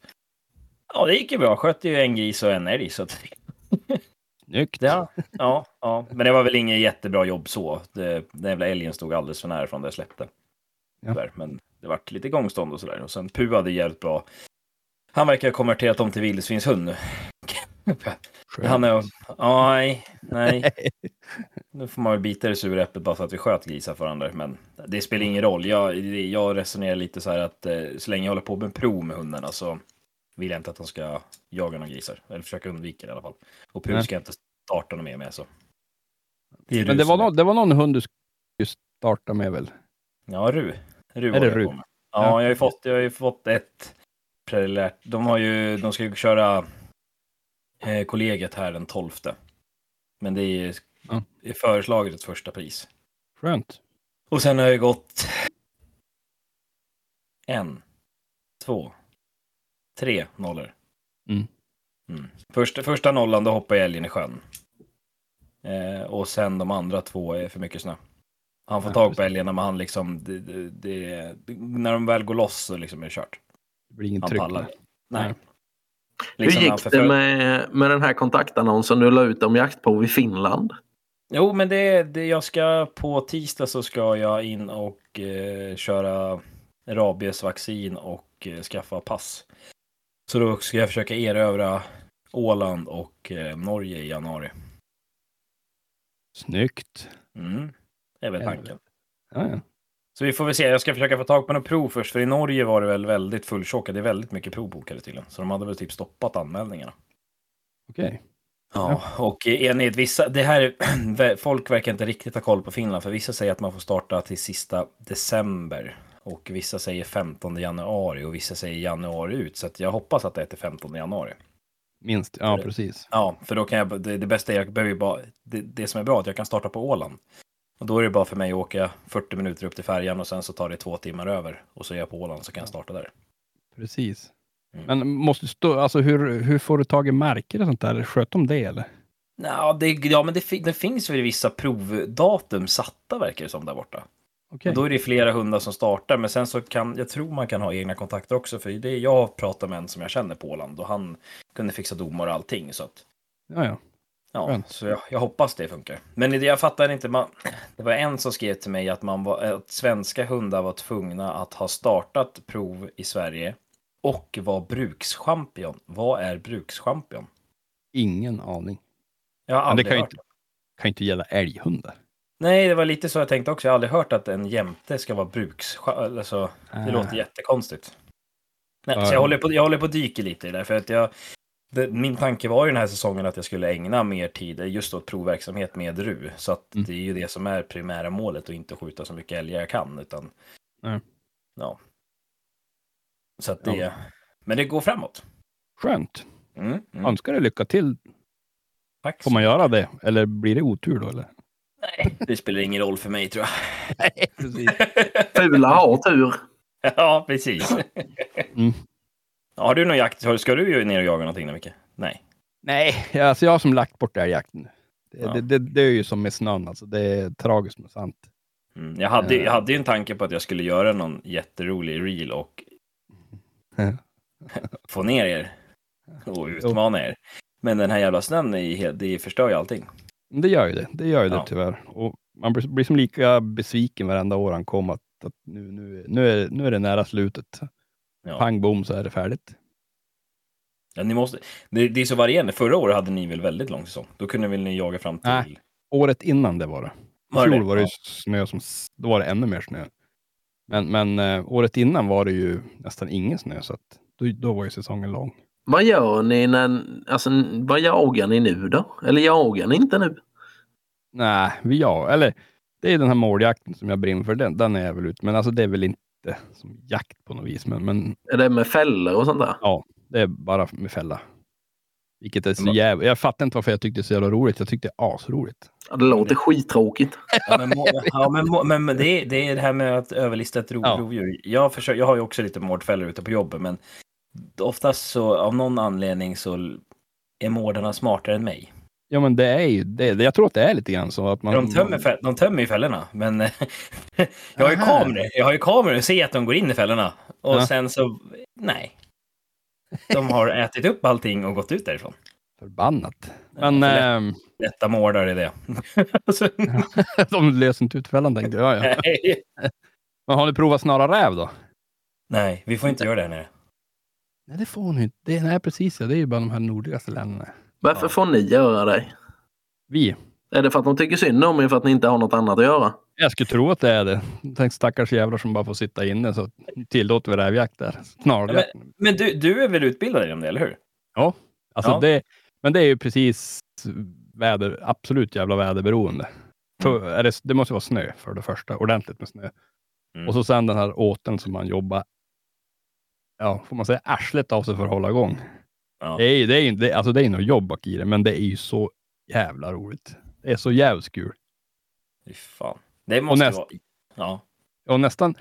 Ja, det gick ju bra. Skötte ju en gris och en älg. Så att, Snyggt. ja, ja, ja. Men det var väl inget jättebra jobb så. Det, den jävla älgen stod alldeles för nära från det jag släppte. Ja. Men det vart lite gångstånd och sådär. Och sen Pu hade jävligt bra. Han verkar ha konverterat om till vildsvinshund nu. Han är... Ja, nej, nej. Nu får man väl bita det sura äpplet bara för att vi sköt grisar för varandra. Men det spelar ingen roll. Jag, jag resonerar lite så här att eh, så länge jag håller på med prov med hundarna så vill jag inte att de ska jaga några grisar. Eller försöka undvika det i alla fall. Och Pu Nej. ska jag inte starta något mer med. Så. är Men det var, någon, det var någon hund du skulle starta med väl? Ja, Ru. Ru Är det Ru? med. Ja, jag har ju fått, jag har ju fått ett prelilärt. De har ju, de ska ju köra eh, kollegiet här den 12. Men det är, Ja. är föreslaget ett första pris. Skönt. Och sen har jag gått en, två, tre nollor. Mm. Mm. Första, första nollan, då hoppar älgen i sjön. Eh, och sen de andra två är för mycket snö. Han får Ja, tag på älgarna, men han liksom, det, det, det, när de väl går loss så liksom är det kört. Det blir ingen Han tryck. pallar. Nej. Nej. Liksom Hur gick det förfölj- med, med den här kontaktannonsen du la ut om jaktprov i Finland? Jo, men det, det jag ska på tisdag så ska jag in och eh, köra rabiesvaccin och eh, skaffa pass. Så då ska jag försöka erövra Åland och eh, Norge i januari. Snyggt. Mm. Det är väl tanken. Ja, ja. Så vi får väl se. Jag ska försöka få tag på något prov först, för i Norge var det väl väldigt fulltjockat. Det är väldigt mycket prov bokade till Så de hade väl typ stoppat anmälningarna. Okej. Ja, och enligt vissa, det här, folk verkar inte riktigt ha koll på Finland, för vissa säger att man får starta till sista december. Och vissa säger 15 januari och vissa säger januari ut. Så jag hoppas att det är till 15 januari. Minst. Ja, det- precis. Ja, för då kan jag, det, det bästa är jag behöver bara, det, det som är bra är att jag kan starta på Åland. Och då är det bara för mig att åka 40 minuter upp till färjan och sen så tar det två timmar över. Och så är jag på Åland så kan jag starta där. Precis. Mm. Men måste stå, alltså hur, hur får du tag i märken och sånt där? Sköt de det eller? Ja, det, ja men det, det finns väl vissa provdatum satta verkar det som där borta. Och Då är det flera hundar som startar, men sen så kan jag tror man kan ha egna kontakter också, för det är jag pratar med en som jag känner på Åland och han kunde fixa domar och allting. Så att, Ja, ja. ja, så jag, jag hoppas det funkar. Men jag fattar inte, man, det var en som skrev till mig att, man var, att svenska hundar var tvungna att ha startat prov i Sverige och var brukschampion. Vad är brukschampion? Ingen aning. Jag har Men det aldrig kan ju inte, kan ju inte gälla älghundar. Nej, det var lite så jag tänkte också. Jag har aldrig hört att en jämte ska vara brukschampion. Alltså, Det Ah. låter jättekonstigt. Nej, Ja, så ja. jag håller, på, jag håller på dyka lite i det. För att jag, det, min tanke var ju den här säsongen att jag skulle ägna mer tid just åt provverksamhet med RU. Så att Mm. det är ju det som är primära målet och inte skjuta så mycket älgar jag kan. Utan, Nej. Ja. Så att det, Ja. Men det går framåt. Skönt. Mm, mm. Önskar dig lycka till. Tack. Får man göra det? Eller blir det otur då? Eller? Nej, det spelar ingen roll för mig tror jag. Nej, precis. Fula har tur. ja, precis. Mm. Har du någon jakt? Ska du ju ner och jaga någonting nu, Micke? Nej. Nej, alltså jag har som lagt bort älgjakten. Det, Ja. det, det, det är ju som med snön, alltså. det är tragiskt men sant. Mm, jag, hade, Eh. jag hade ju en tanke på att jag skulle göra någon jätterolig reel och få ner er och utmana er. Men den här jävla snön, är ju helt- det förstör ju allting. Det gör ju det. Det gör ju det Ja. tyvärr. Och man blir, blir som lika besviken varenda år han kom att, att nu, nu, nu, är, nu är det nära slutet. Ja. Pang bom så är det färdigt. Ja, ni måste, det, det är så varierande. Förra året hade ni väl väldigt lång säsong? Då kunde väl ni jaga fram till... Nej. Året innan det var det. I det fjol det? var det ju Ja. snö som, då var det ännu mer snö. Men, men eh, året innan var det ju nästan ingen snö så att då, då var ju säsongen lång. Vad gör ni när, alltså vad jagar ni nu då? Eller jagar ni inte nu? Nej, vi ja, eller det är den här måljakten som jag brinner för. Den, den är jag väl ut. Men alltså det är väl inte som jakt på något vis. Men, men Är det med fällor och sånt där? det är bara med fälla. Vilket är så jävla... Jag fattar inte varför jag tyckte det är så jävla roligt. Jag tyckte det är asroligt. Ja, det låter skittråkigt. Ja, men, må- ja, men, må- men, men det, är, det är det här med att överlista ett ro, Ja. rovdjur. Jag, försöker, jag har ju också lite mårdfällor ute på jobbet, men oftast så av någon anledning så är mårdarna smartare än mig. Ja, men det är ju det. Jag tror att det är lite grann så att man... De tömmer, fäll, de tömmer ju fällorna, men jag har ju kameror. Jag har ju kameror och ser att de går in i fällorna. Och Ja. sen så, nej. De har ätit upp allting och gått ut därifrån. Förbannat. Men För lätt- Lätta mårdar är det. Alltså, de löser inte ut fällan tänkte jag. Ja, ja. nej. Men har ni provat snara räv då? nej, vi får inte göra det här nere. Nej, det får ni inte. Det, nej, precis. Ja. Det är ju bara de här nordligaste länderna. Varför Ja. får ni göra det? Vi. Är det för att de tycker synd om er för att ni inte har något annat att göra? Jag skulle tro att det är det. Tänk stackars jävlar som bara får sitta inne så tillåter vi rävjakt där. Snarjakt. Men du, du är väl utbildad inom det, eller hur? Alltså Ja. det, men det är ju precis väder, absolut jävla väderberoende. För är det, det måste vara snö för det första, ordentligt med snö. Mm. Och så sen den här åten som man jobbar, ja, får man säga arslet av sig för att hålla igång. Ja. Det är ju det är, det, alltså det är nog jobb bak i det, men det är ju så jävla roligt. Det är så jävligt kul. Fy fan. Det måste näst- vara... Ja. Och nästan,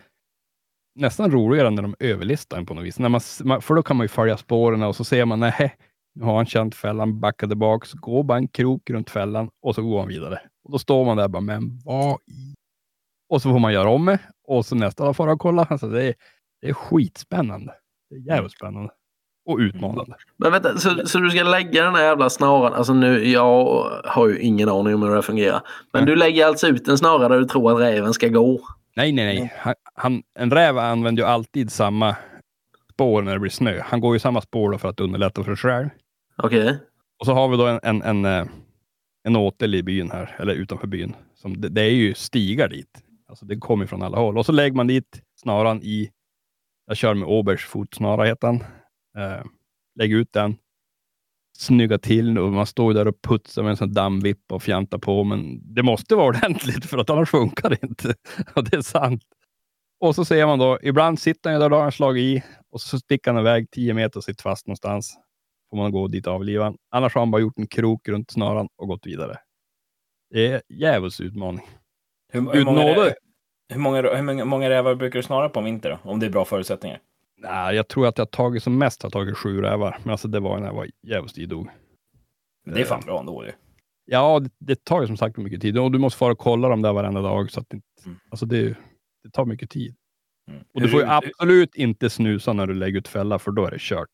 nästan roligare när de överlistar en på något vis. När man, för då kan man ju följa spåren och så ser man, nej, nu har han känt fällan, backar tillbaks, går bara en krok runt fällan och så går han vidare. Och då står man där bara, men vad i... Och så får man göra om det och så nästa dag får jag kolla. Alltså det, är, det är skitspännande. Det är jävligt spännande. Och utmanande. Men vänta, så, så du ska lägga den här jävla snaran, alltså nu, jag har ju ingen aning om hur det fungerar. Men Nej. du lägger alltså ut en snara där du tror att räven ska gå? Nej, nej, nej. Han, han, en räv använder ju alltid samma spår när det blir snö. Han går ju samma spår för att underlätta för sig själv. Okej. Och så har vi då en, en, en, eh, en åtel i byn här, eller utanför byn. Som, det, det är ju stigar dit. Alltså det kommer från alla håll. Och så lägger man dit snaran i, jag kör med Åbergs fotsnara heter han. Eh, lägger ut den, snygga till och man står där och putsar med en sån dammvippa och fjantar på. Men det måste vara ordentligt för att annars funkar det inte. Och det är sant. Och så ser man då, ibland sitter han där, då har han slagit i och så sticker han iväg 10 meter och sitter fast någonstans får man gå dit och avliva. Annars har han bara gjort en krok runt snaran och gått vidare. Det är djävulskt utmaning. Hur, hur, många, hur, många, hur många, rävar brukar du snara på om vinter då? Om det är bra förutsättningar? Nej, jag tror att jag tagit som mest har tagit sju rävar, men alltså det var när jag var djävulskt idog. Det är fan bra ändå ju. Ja, det, det tar ju som sagt mycket tid och du måste fara och kolla dem där varenda dag. Så att det, Mm. alltså det, det tar mycket tid. Mm. Och du får ju absolut inte snusa när du lägger ut fälla, för då är det kört.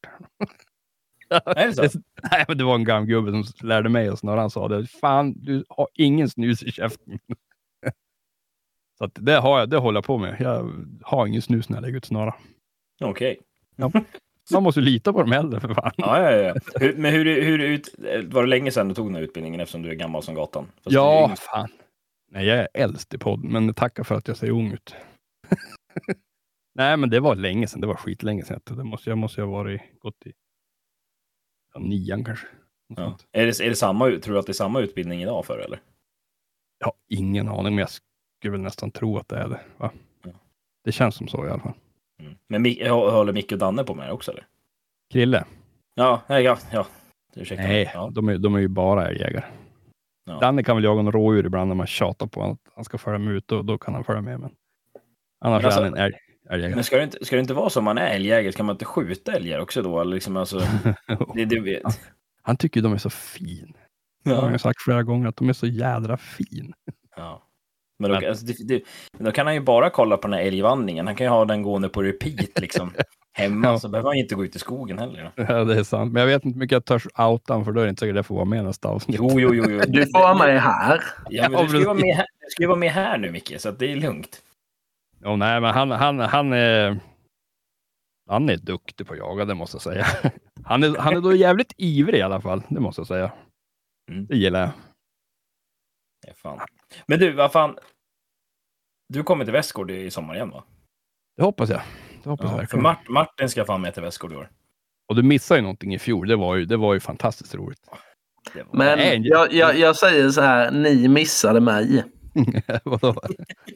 Är det så? Det- Nej, men det var en gammal gubbe som lärde mig och snarare han sa det. Fan, du har ingen snus i käften. Så att det har jag, det håller jag på med. Jag har ingen snus när jag lägger ut snara. Okej. Man måste lita på de äldre för fan. Ja, ja, ja. Hur, men hur, hur ut, var det länge sedan du tog den här utbildningen eftersom du är gammal som gatan? Fast ja, yngst. fan. Nej, jag är äldst i podden, men tacka för att jag ser ung ut. Nej, men det var länge sedan. Det var skitlänge sedan. Det måste, jag måste ha varit, gått i ja, nian kanske. Ja. Är, det, är det samma, tror du att det är samma utbildning idag för eller? Jag har ingen aning, men jag skulle väl nästan tro att det är det. Va? Ja. Det känns som så i alla fall. Mm. Men håller Micke och Danne på med det också eller? Krille? Ja, nej, ja, ja. Ursäkta. Nej, Ja. de, är, de är ju bara älgjägare. Ja. Danne kan väl jaga en rådjur ibland när man tjatar på honom att han ska följa med ut. Då, då kan han följa med. Men annars Men alltså- är han en älg, älgjägare. Men ska det, inte, ska det inte vara så om man är älgjägare? Ska man inte skjuta älgar också då? Eller liksom, alltså, det, det, vet. Han tycker de är så fin. Jag har Ja. sagt flera gånger att de är så jädra fin. Ja. Men då, Men- alltså, det, det, men då kan han ju bara kolla på den här älgvandringen. Han kan ju ha den gående på repeat liksom. Hemma Ja. så behöver han ju inte gå ut i skogen heller. Då. Ja, det är sant. Men jag vet inte hur mycket jag törs outa honom, för då är det inte säkert jag får vara med nästa avsnitt. Jo, jo, jo. jo. Du får vara med här. Ja, men du ska ju vara med här, du ska ju vara med här nu Micke, så att det är lugnt. Jo, nej, men han, han, han är... Han är duktig på att jaga, det måste jag säga. Han är, han är då jävligt ivrig i alla fall, det måste jag säga. Mm. Det gillar jag. Ja, fan. Men du, vad fan. Du kommer till Västgård i sommar igen va? Det hoppas jag. Det hoppas jag Ja, för verkligen. Mart, Martin ska fan med till Västgård i år. Och du missade ju någonting i fjol. Det var ju, det var ju fantastiskt roligt. Var- Men Nej, jag, jag, jag säger så här, ni missade mig. Vadå?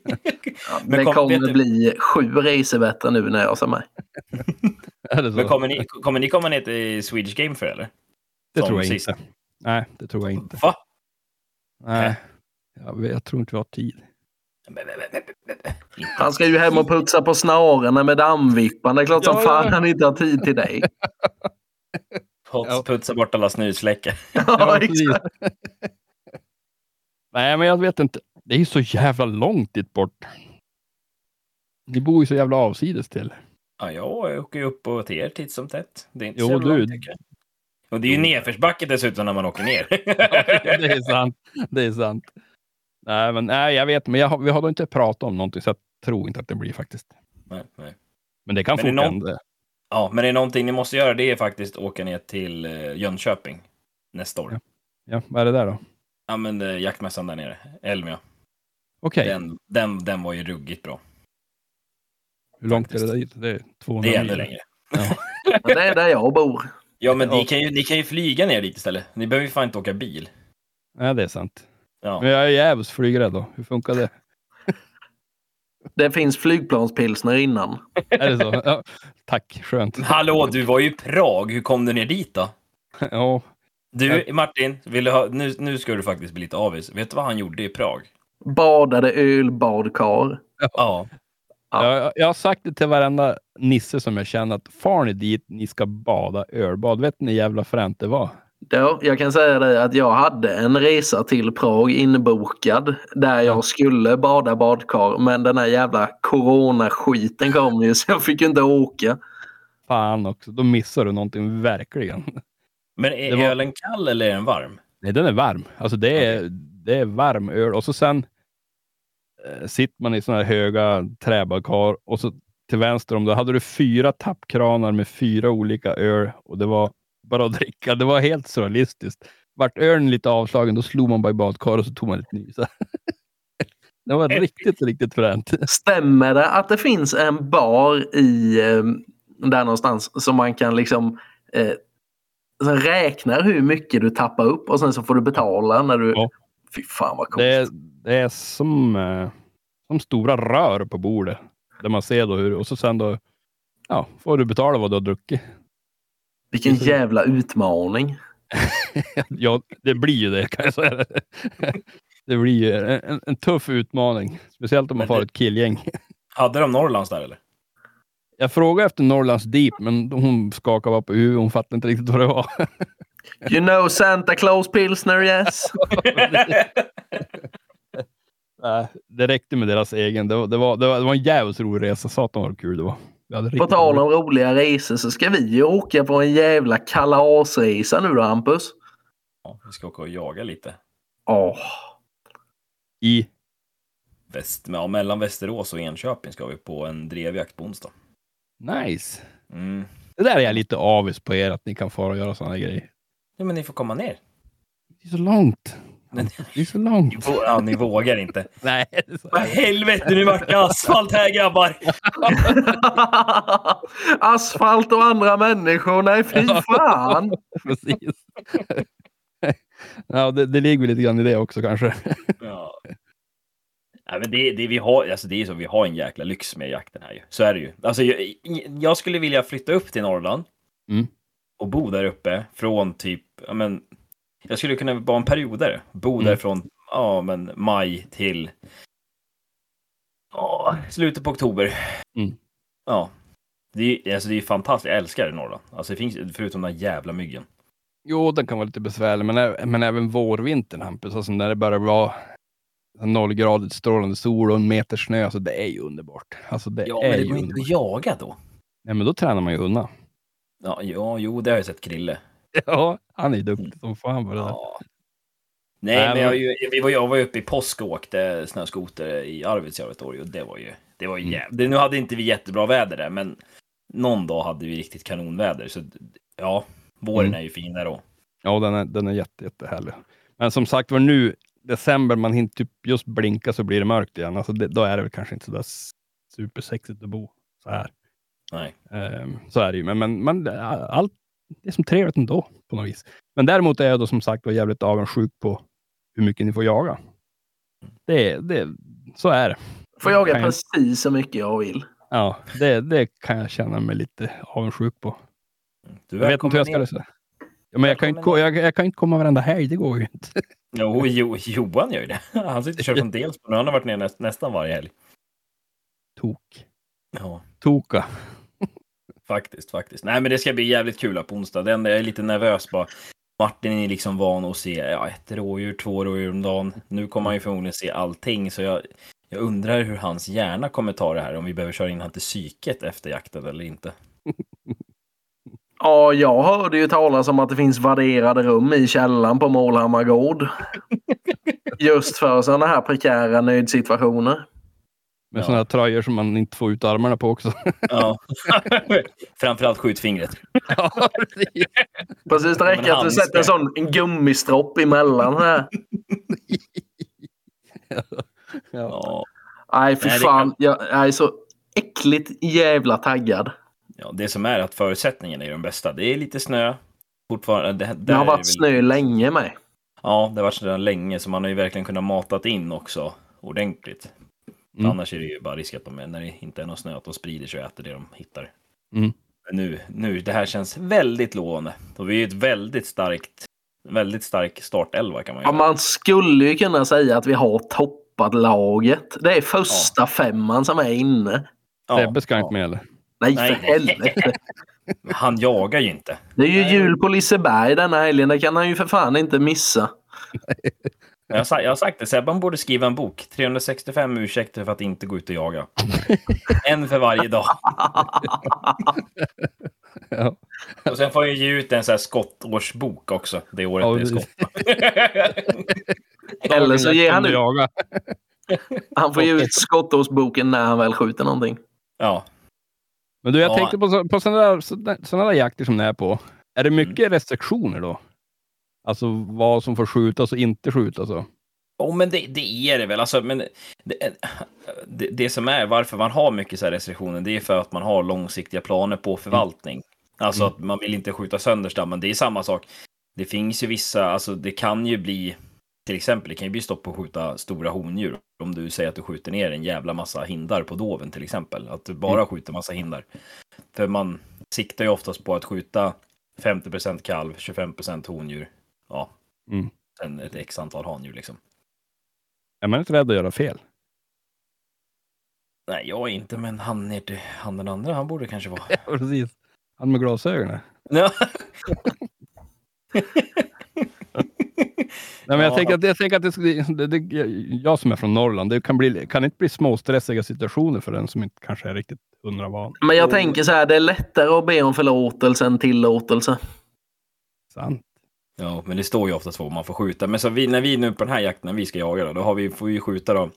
Ja, Men det kom- kommer du- bli sju resor bättre nu när jag sa mig. Men kommer ni, kommer ni komma ner till Swedish Game Fair eller? det som tror jag sist? inte. Nej, det tror jag inte. Va? Nej. Jag, jag tror inte vi har tid. Han ska ju hem och putsa på snarorna med dammvippan. Det är klart som Ja, fan ja. han inte har tid till dig. Puts, putsa bort alla snusfläckar. Ja, exakt. Nej, men jag vet inte. Det är ju så jävla långt dit bort. Ni bor ju så jävla avsides till. Ja, jag åker ju upp på till er titt som tätt. Det är inte Jo, så jävla du- långt. Och det är ju nedförsbacke dessutom när man åker ner. det är sant. Det är sant. Nej, men nej, jag vet, men jag, vi har då inte pratat om någonting, så jag tror inte att det blir faktiskt. nej, nej. Men det kan Men någon-. Ja, men det är någonting ni måste göra. Det är faktiskt åka ner till eh, Jönköping nästa år. Ja. Ja, Ja, vad är det där då? men eh, jaktmässan där nere, Elmia. Okej, Den, den, den var ju ruggigt bra. hur långt är det dit? Det är 200 Det är ännu längre. Men Det är där jag bor. Ja, men ni Ja. kan, ju, ni kan ju flyga ner dit istället. Ni behöver ju fan inte åka bil. Nej, det är sant. Ja. Men jag är jävligt flygrädd då. Hur funkar det? Det finns flygplanspilsner innan. är det så? Ja, tack, skönt. Hallå, du var ju i Prag. Hur kom du ner dit då? Ja, Du, Martin, vill du ha, nu, nu ska du faktiskt bli lite avis. Vet du vad han gjorde i Prag? Badade ölbadkar. Ja. Ja. Jag, jag har sagt det till varenda nisse som jag känner att far ni dit, ni ska bada ölbad. Vet ni hur jävla fränt det var? Då, jag kan säga dig att jag hade en resa till Prag inbokad där jag skulle bada badkar. Men den här jävla coronaskiten kom ju så jag fick inte åka. Fan också, då missar du någonting verkligen. Men är Det var- ölen kall eller är den varm? Nej, den är varm. Alltså det är, det är varm öl och så sen eh, sitter man i sådana här höga träbadkar och så till vänster om det hade du fyra tappkranar med fyra olika öl och det var bara att dricka. Det var helt surrealistiskt. Vart ölen lite avslagen, då slog man bara i badkar och så tog man ett nys. det var riktigt, riktigt fränt. Stämmer det att det finns en bar i eh, där någonstans som man kan liksom eh, som räknar hur mycket du tappar upp och sen så får du betala när du... Ja. Fy fan vad coolt. Det är, det är som, eh, som stora rör på bordet. Där man ser då hur, och så sen då, ja, får du betala vad du har druckit. Vilken jävla utmaning. Ja, det blir ju det kan jag säga. Det blir ju en, en, tuff utmaning. Speciellt om man får ett killgäng. Hade de Norrlands där eller? Jag frågade efter Norrlands Deep, men hon skakade bara på huvudet. Hon fattade inte riktigt vad det var. You know Santa Claus pilsner yes. Nej, det räckte med deras egen. Det var, det var, det var, det var en jävligt rolig resa. Satan vad kul det var. På tal om roliga resor så ska vi ju åka på en jävla kalasresa nu då Hampus. Ja, vi ska åka och jaga lite. Åh, I, Väst, ja, mellan Västerås och Enköping ska vi på en drevjakt på onsdag. nice. Mm. Det där är jag lite avis på er, att ni kan fara och göra sådana grejer. Ja, men ni får komma ner. Det är så långt. Men- Det är så Ni, långt. vå- ja, ni vågar inte. Nej, Vad helvete, nu vart det asfalt här grabbar! Asfalt och andra människor, nej fy fan. precis. ja, det, det ligger väl lite grann i det också kanske. Ja. Nej, men det, det, vi har, alltså det är så, vi har en jäkla lyx med jakten här ju. Så är det ju. Alltså, jag, jag skulle vilja flytta upp till Norrland Mm. och bo där uppe från typ, ja men, jag skulle kunna vara en period där. Bo Mm. där från, ja men, maj till ja, slutet på oktober. Mm. Ja. Det är, alltså, det är fantastiskt, jag älskar Norrland. Alltså det finns, förutom den jävla myggen. Jo, den kan vara lite besvärlig, men, men även vårvintern Hampus, alltså när det börjar vara nollgradigt strålande sol och en meter snö. Alltså det är ju underbart. Alltså det Ja, är men det ju går inte underbart. att jaga då. Nej, men då tränar man ju hundar. Ja, ja, jo, det har jag sett Krille. Ja, han är duktig som fan på det där. Ja. Nej, Nej, men jag, var ju- vi var, jag var ju uppe i påsk och åkte snöskoter i Arvidsjaur ett år och det var ju, det var ju Mm. jävligt. Nu hade inte vi jättebra väder där, men någon dag hade vi riktigt kanonväder. Så ja, våren Mm. är ju fin där då. Ja, den är, den är jätte, jättehärlig. Men som sagt var nu, december, man hinner typ just blinka så blir det mörkt igen. Alltså det, då är det väl kanske inte så där supersexigt att bo så här. Nej. Ehm, så är det ju. Men, men, men allt, det är som trevligt ändå på något vis. Men däremot är jag då som sagt var jävligt avundsjuk på hur mycket ni får jaga. Det, det, så är det. Får jaga jag- precis så mycket jag vill. Ja, det, det kan jag känna mig lite avundsjuk på. Du Jag vet inte hur jag ska ner. säga. Ja, men jag kan, ju inte, jag, jag kan inte komma varenda helg, det går ju inte. Jo, jo, Johan gör ju det. Han sitter och kör från Delsbo. Nu har han varit ner nä, nästan varje helg. Tok. Ja, Toka. Faktiskt, faktiskt. Nej, men det ska bli jävligt kul här på onsdag. Enda jag är lite nervös bara. Martin är liksom van att se ja, ett rådjur, två rådjur om dagen. Nu kommer han ju förmodligen se allting, så jag, jag undrar hur hans hjärna kommer ta det här, om vi behöver köra in han till psyket efter jakten eller inte. Ja, jag hörde ju talas om att det finns värderade rum i källaren på Målhammar gård. Just för sådana här prekära nödsituationer. Med Ja. sådana här tröjor som man inte får ut armarna på också. Ja. Framförallt skjutfingret. ja, precis. Precis, det räcker att du sätter en sån en gummistropp emellan här. ja. Ja. Nej, för Nej, det fan. Jag är så äckligt jävla taggad. ja, det som är att förutsättningarna är de bästa. Det är lite snö. Fortfarande. Det, Det har är varit väl- snö länge med. Ja, det har varit sedan länge, så man har ju verkligen kunnat matat in också ordentligt. Mm. Annars är det ju bara risk att de, när det inte är någon snö, att de sprider sig och äter det de hittar. Mm. Men nu, nu, det här känns väldigt lovande. Och vi är ett väldigt starkt, väldigt stark startelva kan man Ja, ju man skulle ju kunna säga att vi har toppat laget. Det är första femman som är inne. Sebbe ska inte med eller? Nej, Nej, för helvete. Han jagar ju inte. Det är ju Nej. jul på Liseberg denna helgen. Det kan han ju för fan inte missa. Jag har, sa- jag har sagt det, Sebban borde skriva en bok. 365 ursäkter för att inte gå ut och jaga. en för varje dag. Ja. Och sen får jag ge ut en sån här skottårsbok också. Det året Ja, det är skott. Eller så ger han ut. Jaga. han får ge ut skottårsboken när han väl skjuter någonting. ja. Men du, jag Ja. tänkte på, så- på sådana där, sådana där jakter som det är på. Är det mycket restriktioner då? Alltså vad som får skjutas och inte skjutas? Och. Oh, men det, det är det väl. Alltså, men det, det, det som är varför man har mycket så här restriktioner, det är för att man har långsiktiga planer på förvaltning. Alltså Mm. att man vill inte skjuta sönder stammen. Det är samma sak. Det finns ju vissa, alltså det kan ju bli, till exempel, det kan ju bli stopp på att skjuta stora hondjur. Om du säger att du skjuter ner en jävla massa hindar på doven till exempel. Att du bara Mm. skjuter massa hindar. För man siktar ju oftast på att skjuta 50% kalv, 25% hondjur. Ja. Mm. Sen ett x antal handjur liksom. Är man inte rädd att göra fel? Nej, jag är inte, men han, är, han den andra, han borde kanske vara. Ja, precis. Han med glasögonen. Ja. Nej, men jag, Ja. tänker att, jag tänker att det, ska- det, det, jag som är från Norrland, det kan, bli, kan inte bli småstressiga situationer för den som inte kanske är riktigt hundra van. Men jag tänker så här, det är lättare att be om förlåtelse än tillåtelse. Sant. Ja, men det står ju oftast vad man får skjuta. Men så vi, när vi nu på den här jakten, när vi ska jaga då, då har vi, får vi skjuta då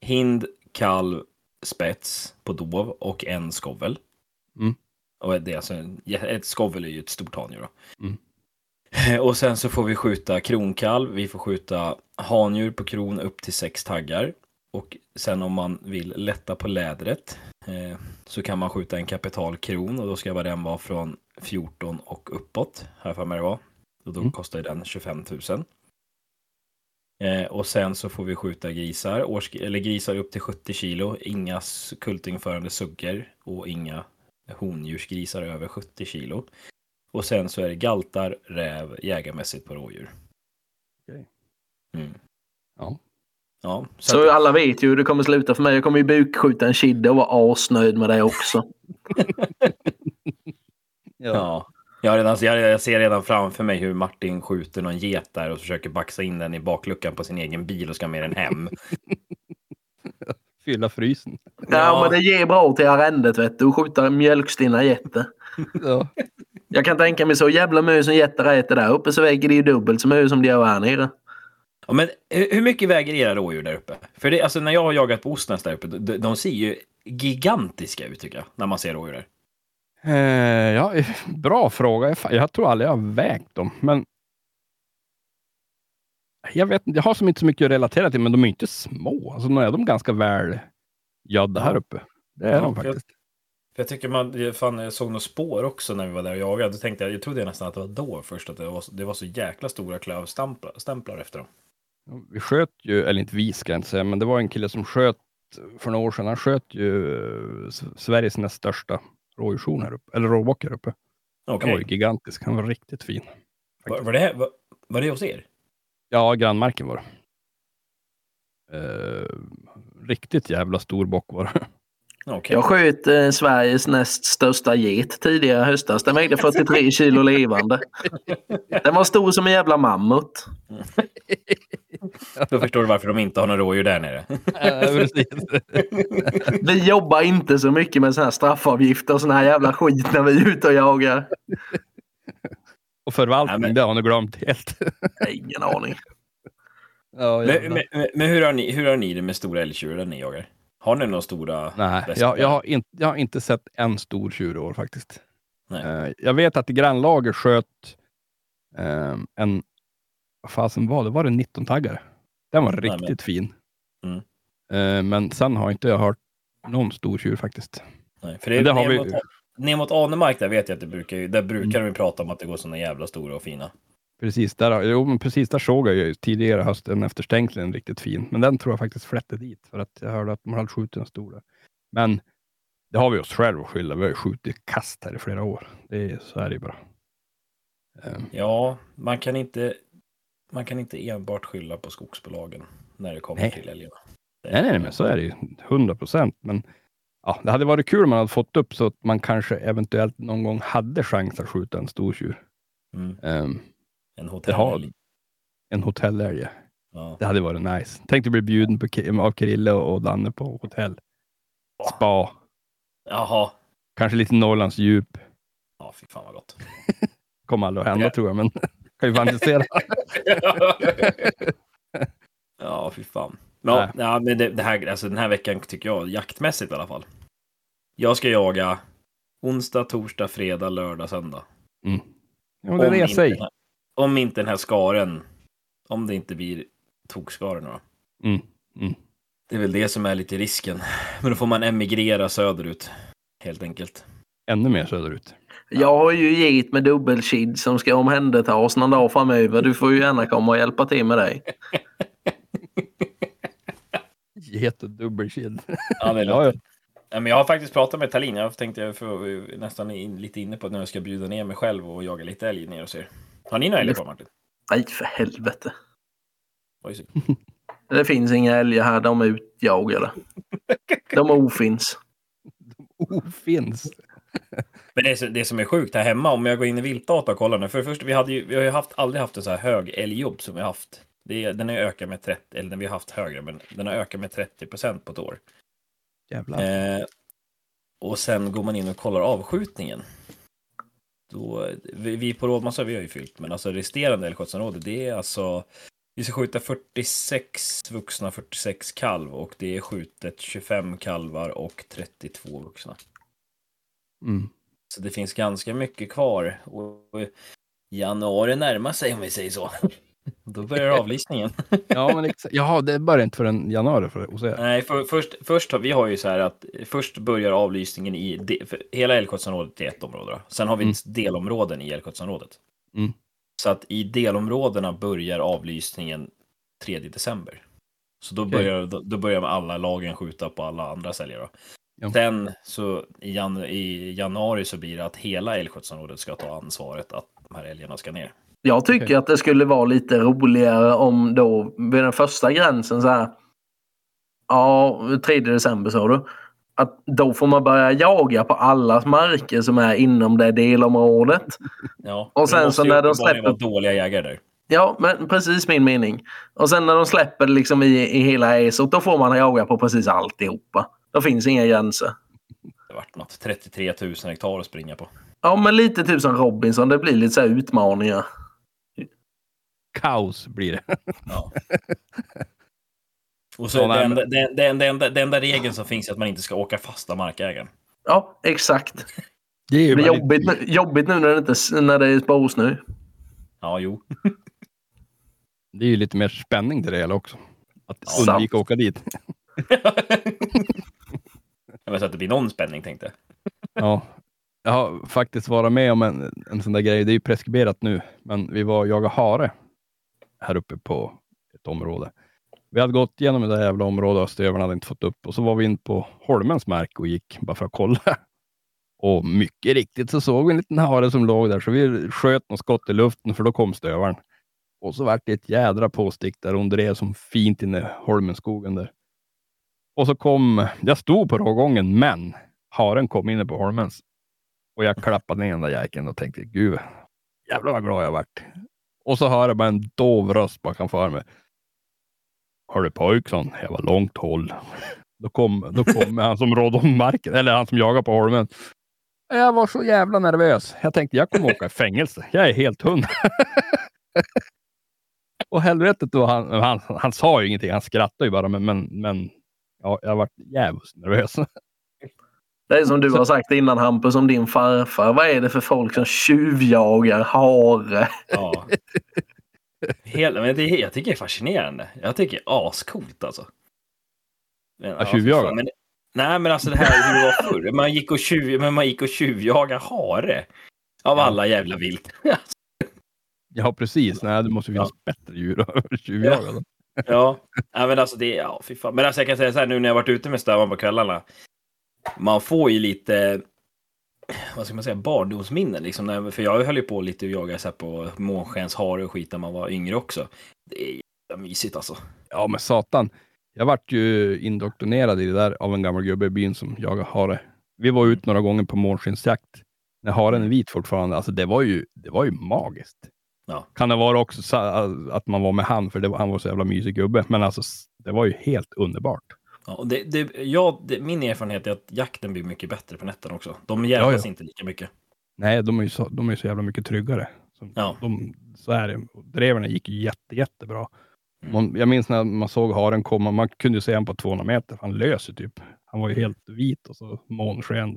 hind, kalv, spets på dov och en skovel. Mm. Och det är alltså, ett skovel är ju ett stort handjur då. Mm. Och sen så får vi skjuta kronkalv, vi får skjuta handjur på kron upp till sex taggar. Och sen om man vill lätta på lädret eh, så kan man skjuta en kapital kron och då ska den vara från 14 och uppåt. Här för mig det var. Och då Mm. kostar ju den 25 000. Eh, och sen så får vi skjuta grisar, års, eller grisar upp till 70 kilo. Inga kultingförande suggor och inga hondjursgrisar över 70 kilo. Och sen så är det galtar, räv, jägarmässigt på rådjur. Okej. Mm. Ja. Ja, så, Så att, alla vet ju hur det kommer sluta för mig. Jag kommer ju bukskjuta en kidde och vara asnöjd med det också. ja. Jag, redan, jag, jag ser redan framför mig hur Martin skjuter någon get där och försöker baxa in den i bakluckan på sin egen bil och ska med den hem. Fylla frysen. Ja, Ja. men det ger bra till arrendet vet du. Skjuta mjölkstinna getter. Ja. Jag kan tänka mig så jävla mycket som getter äter där uppe så väger det ju dubbelt så mycket som de gör här nere. Ja, men hur hur mycket väger era rådjur där uppe? För det, alltså, när jag har jagat på Ostnäs där uppe, de, de ser ju gigantiska ut tycker jag, när man ser rådjur där. Eh, ja, bra fråga. Jag, jag tror aldrig jag har vägt dem, men jag vet jag har som inte så mycket att relatera till, men de är inte små. Alltså, nu är de ganska väl gödda här uppe. Det är Ja, de jag- faktiskt. För jag tycker man, jag fan, jag såg några spår också när vi var där och jagade. Då tänkte jag, jag trodde nästan att det var då först, att det var, det var så jäkla stora klövstämplar stämplar efter dem. Vi sköt ju, eller inte vi ska jag inte säga, men det var en kille som sköt för några år sedan. Han sköt ju eh, Sveriges näst största rådjurshorn här uppe, eller råbock här uppe. Okej. Han var ju gigantisk. Han var riktigt fin. Var, var, det, var, var det hos er? Ja, grannmarken var det. Eh, riktigt jävla stor bock var det. Okej. Jag sköt eh, Sveriges näst största get tidigare höstas. Den vägde 43 kilo levande. Den var stor som en jävla mammut. Då förstår du varför de inte har några rådjur där nere. Vi jobbar inte så mycket med såna här straffavgifter och såna här jävla skit när vi är ute och jagar. Och förvaltning, Nej, men- det har ni glömt helt. Ingen aning. ja, Men, men, men- hur, har ni, hur har ni det med stora älgtjurar ni jagar? Har ni några stora? Nej, jag, jag, har inte, jag har inte sett en stor tjur i år faktiskt. Nej. Eh, jag vet att i grannlaget sköt eh, en, vad fasen var det? Var det 19-taggare? Den var Nej, men- riktigt fin. Mm. Eh, men sen har inte jag hört någon stor tjur faktiskt. Nej, för det, Men det har vi- mot, ner mot Anemark där vet jag att det brukar, där brukar Mm. de prata om att det går såna jävla stora och fina. Precis där, jo, men precis där såg jag ju tidigare hösten efter stängslen riktigt fin. Men den tror jag faktiskt flätte dit för att jag hörde att man hade skjutit en stor där. Men det har vi oss själva att skylla. Vi har ju skjutit kast här i flera år. Det är, så är det ju bara. Eh, Ja, man kan inte, man kan inte enbart skylla på skogsbolagen när det kommer Nej. till älgarna. Nej, nej, men så är det ju. 100 procent. Men ja, det hade varit kul om man hade fått upp så att man kanske eventuellt någon gång hade chans att skjuta en stor tjur. Mm. Um, En det hotell. har en hotellälg. Ja. Det hade varit nice. Tänk dig bli bjuden på, av Krille och Danne på hotell. Spa. Jaha. Kanske lite Norrlands djup. Ja, fy fan vad gott. Kommer aldrig att hända Ja. tror jag, men kan ju fantisera. ja, fy fan. Ja, Nej. ja, men det, det här, alltså, den här veckan tycker jag, jaktmässigt i alla fall. Jag ska jaga onsdag, torsdag, fredag, lördag, söndag. Ja, men det är det om inte den här skaren, om det inte blir tokskaren då. Mm. Mm. Det är väl det som är lite risken. Men då får man emigrera söderut, helt enkelt. Ännu mer söderut. Jag har ju get med dubbelkid som ska omhändertas någon dag framöver. Du får ju gärna komma och hjälpa till med dig. Get och dubbelkid. Ja, det är Ja, men jag har faktiskt pratat med Tallinn. Jag tänkte jag får nästan in, lite inne på att när jag ska bjuda ner mig själv och jaga lite älg ner hos er. Har ni några älgar kvar Martin? Nej, för helvete. Oj, Det finns inga älgar här. De är utjagade. De ofinns. Oh, finns. Men det, det som är sjukt här hemma, om jag går in i viltdata och kollar nu. För det första, vi, hade ju, vi har ju haft, aldrig haft en så här hög älgjobb som vi har haft. Det, är- den har ökat med 30, eller den vi har haft högre, men den har ökat med 30 procent på ett år. Jävlar. Eh, och sen går man in och kollar avskjutningen. Då, vi, vi på Rådmassa, vi har ju fyllt, men alltså resterande älgskötselområde, det är alltså vi ska skjuta 46 vuxna, 46 kalv och det är skjutet 25 kalvar och 32 vuxna. Mm. Så det finns ganska mycket kvar. Och januari närmar sig om vi säger så. Då börjar avlysningen. Ja, men exakt. Jaha, det börjar inte förrän januari för hos er. Nej, för, först, först har vi har ju så här att först börjar avlysningen i de, hela älgskötselområdet i ett område. Då. Sen har vi Mm. delområden i älgskötselområdet. Mm. Så att i delområdena börjar avlysningen 3 december. Så då börjar, då, då börjar alla lagen skjuta på alla andra säljare. Ja. Sen så i, jan, i januari så blir det att hela älgskötselområdet ska ta ansvaret att de här älgarna ska ner. Jag tycker Okej. att det skulle vara lite roligare om då vid den första gränsen så här. Ja, 3 december sa du. att då får man börja jaga på allas marker som är inom det delområdet. Ja. Och sen så när de släpper- vara dåliga jägare där. Ja, men precis min mening. Och sen när de släpper liksom i, i hela ESOT, då får man jaga på precis alltihopa. Då finns inga gränser. Det vart något 33 000 hektar att springa på. Ja, men lite typ som Robinson. Det blir lite så här utmaningar. Kaos blir det. Ja. Och så Ja, det, nej, enda, det, det, det, enda, regeln som finns är att man inte ska åka fast av markägaren. Ja, exakt. Det är Det bara jobbigt, nu- jobbigt nu när det, inte, när det är spårsnö. Ja, jo. det är ju lite mer spänning till det hela också. Att Sant. undvika att åka dit. Jag vet att det blir någon spänning tänkte jag. Ja. Jag har faktiskt varit med om en, en sån där grej. Det är ju preskriberat nu, men vi var och jagade hare här uppe på ett område. Vi hade gått igenom det där jävla området och stövarna hade inte fått upp och så var vi in på Holmens mark och gick bara för att kolla. Och mycket riktigt så såg vi en liten hare som låg där, så vi sköt något skott i luften för då kom stövaren. Och så vart det ett jädra påstick där hon drev som fint inne i Holmenskogen där. Och så kom, jag stod på rågången, men haren kom inne på Holmens. Och jag klappade ner den där jäkeln och tänkte, gud, jävlar vad glad jag vart. Och så hör jag bara en dov röst bakom för mig. Hörru du pojkson? Jag var långt håll. Då kom, då kom han som rådde om marken, eller han som jagar på holmen. Jag var så jävla nervös. Jag tänkte, jag kommer åka i fängelse. Jag är helt hund. och helvetet då, han, han, han sa ju ingenting. Han skrattade ju bara, men, men, men ja, jag var jävligt nervös. Det är som du har sagt innan Hampus om din farfar. Vad är det för folk som tjuvjagar hare? Ja. Hela, men det, jag tycker det är fascinerande. Jag tycker det är ascoolt alltså. Men, Ja, tjuvjaga? fan, Men, nej, men alltså det här hur det var förr. Man gick och, tjuv, men man gick och tjuvjagade hare. Av Ja. alla jävla vilt. Ja, precis. Nej, det måste finnas bättre djur att tjuvjaga. Ja, nej, men alltså det, ja, fy fan. Men alltså jag kan säga så här nu när jag varit ute med stövan på kvällarna. Man får ju lite, vad ska man säga, barndomsminnen liksom. När, för jag höll ju på lite och jagade så här på månskenshare och skit när man var yngre också. Det är jävla mysigt alltså. Ja, men satan. Jag vart ju indoktrinerad i det där av en gammal gubbe i byn som jagade hare. Vi var ute några gånger på månskensjakt. När haren är vit fortfarande. Alltså det var ju, det var ju magiskt. Ja. Kan det vara också så, att man var med han, för var, han var så jävla mysig gubbe. Men alltså, det var ju helt underbart. Ja, och det, det, ja, det, min erfarenhet är att jakten blir mycket bättre på nätterna också. De jävlas Ja, ja. inte lika mycket. Nej, de är ju så, de är så jävla mycket tryggare. Så, Ja. de, så är det. Dreven gick jätte, jättebra. Mm. Man, jag minns när man såg haren komma, man kunde ju se honom på 200 meter. Han löser typ. Han var ju helt vit och så månsken.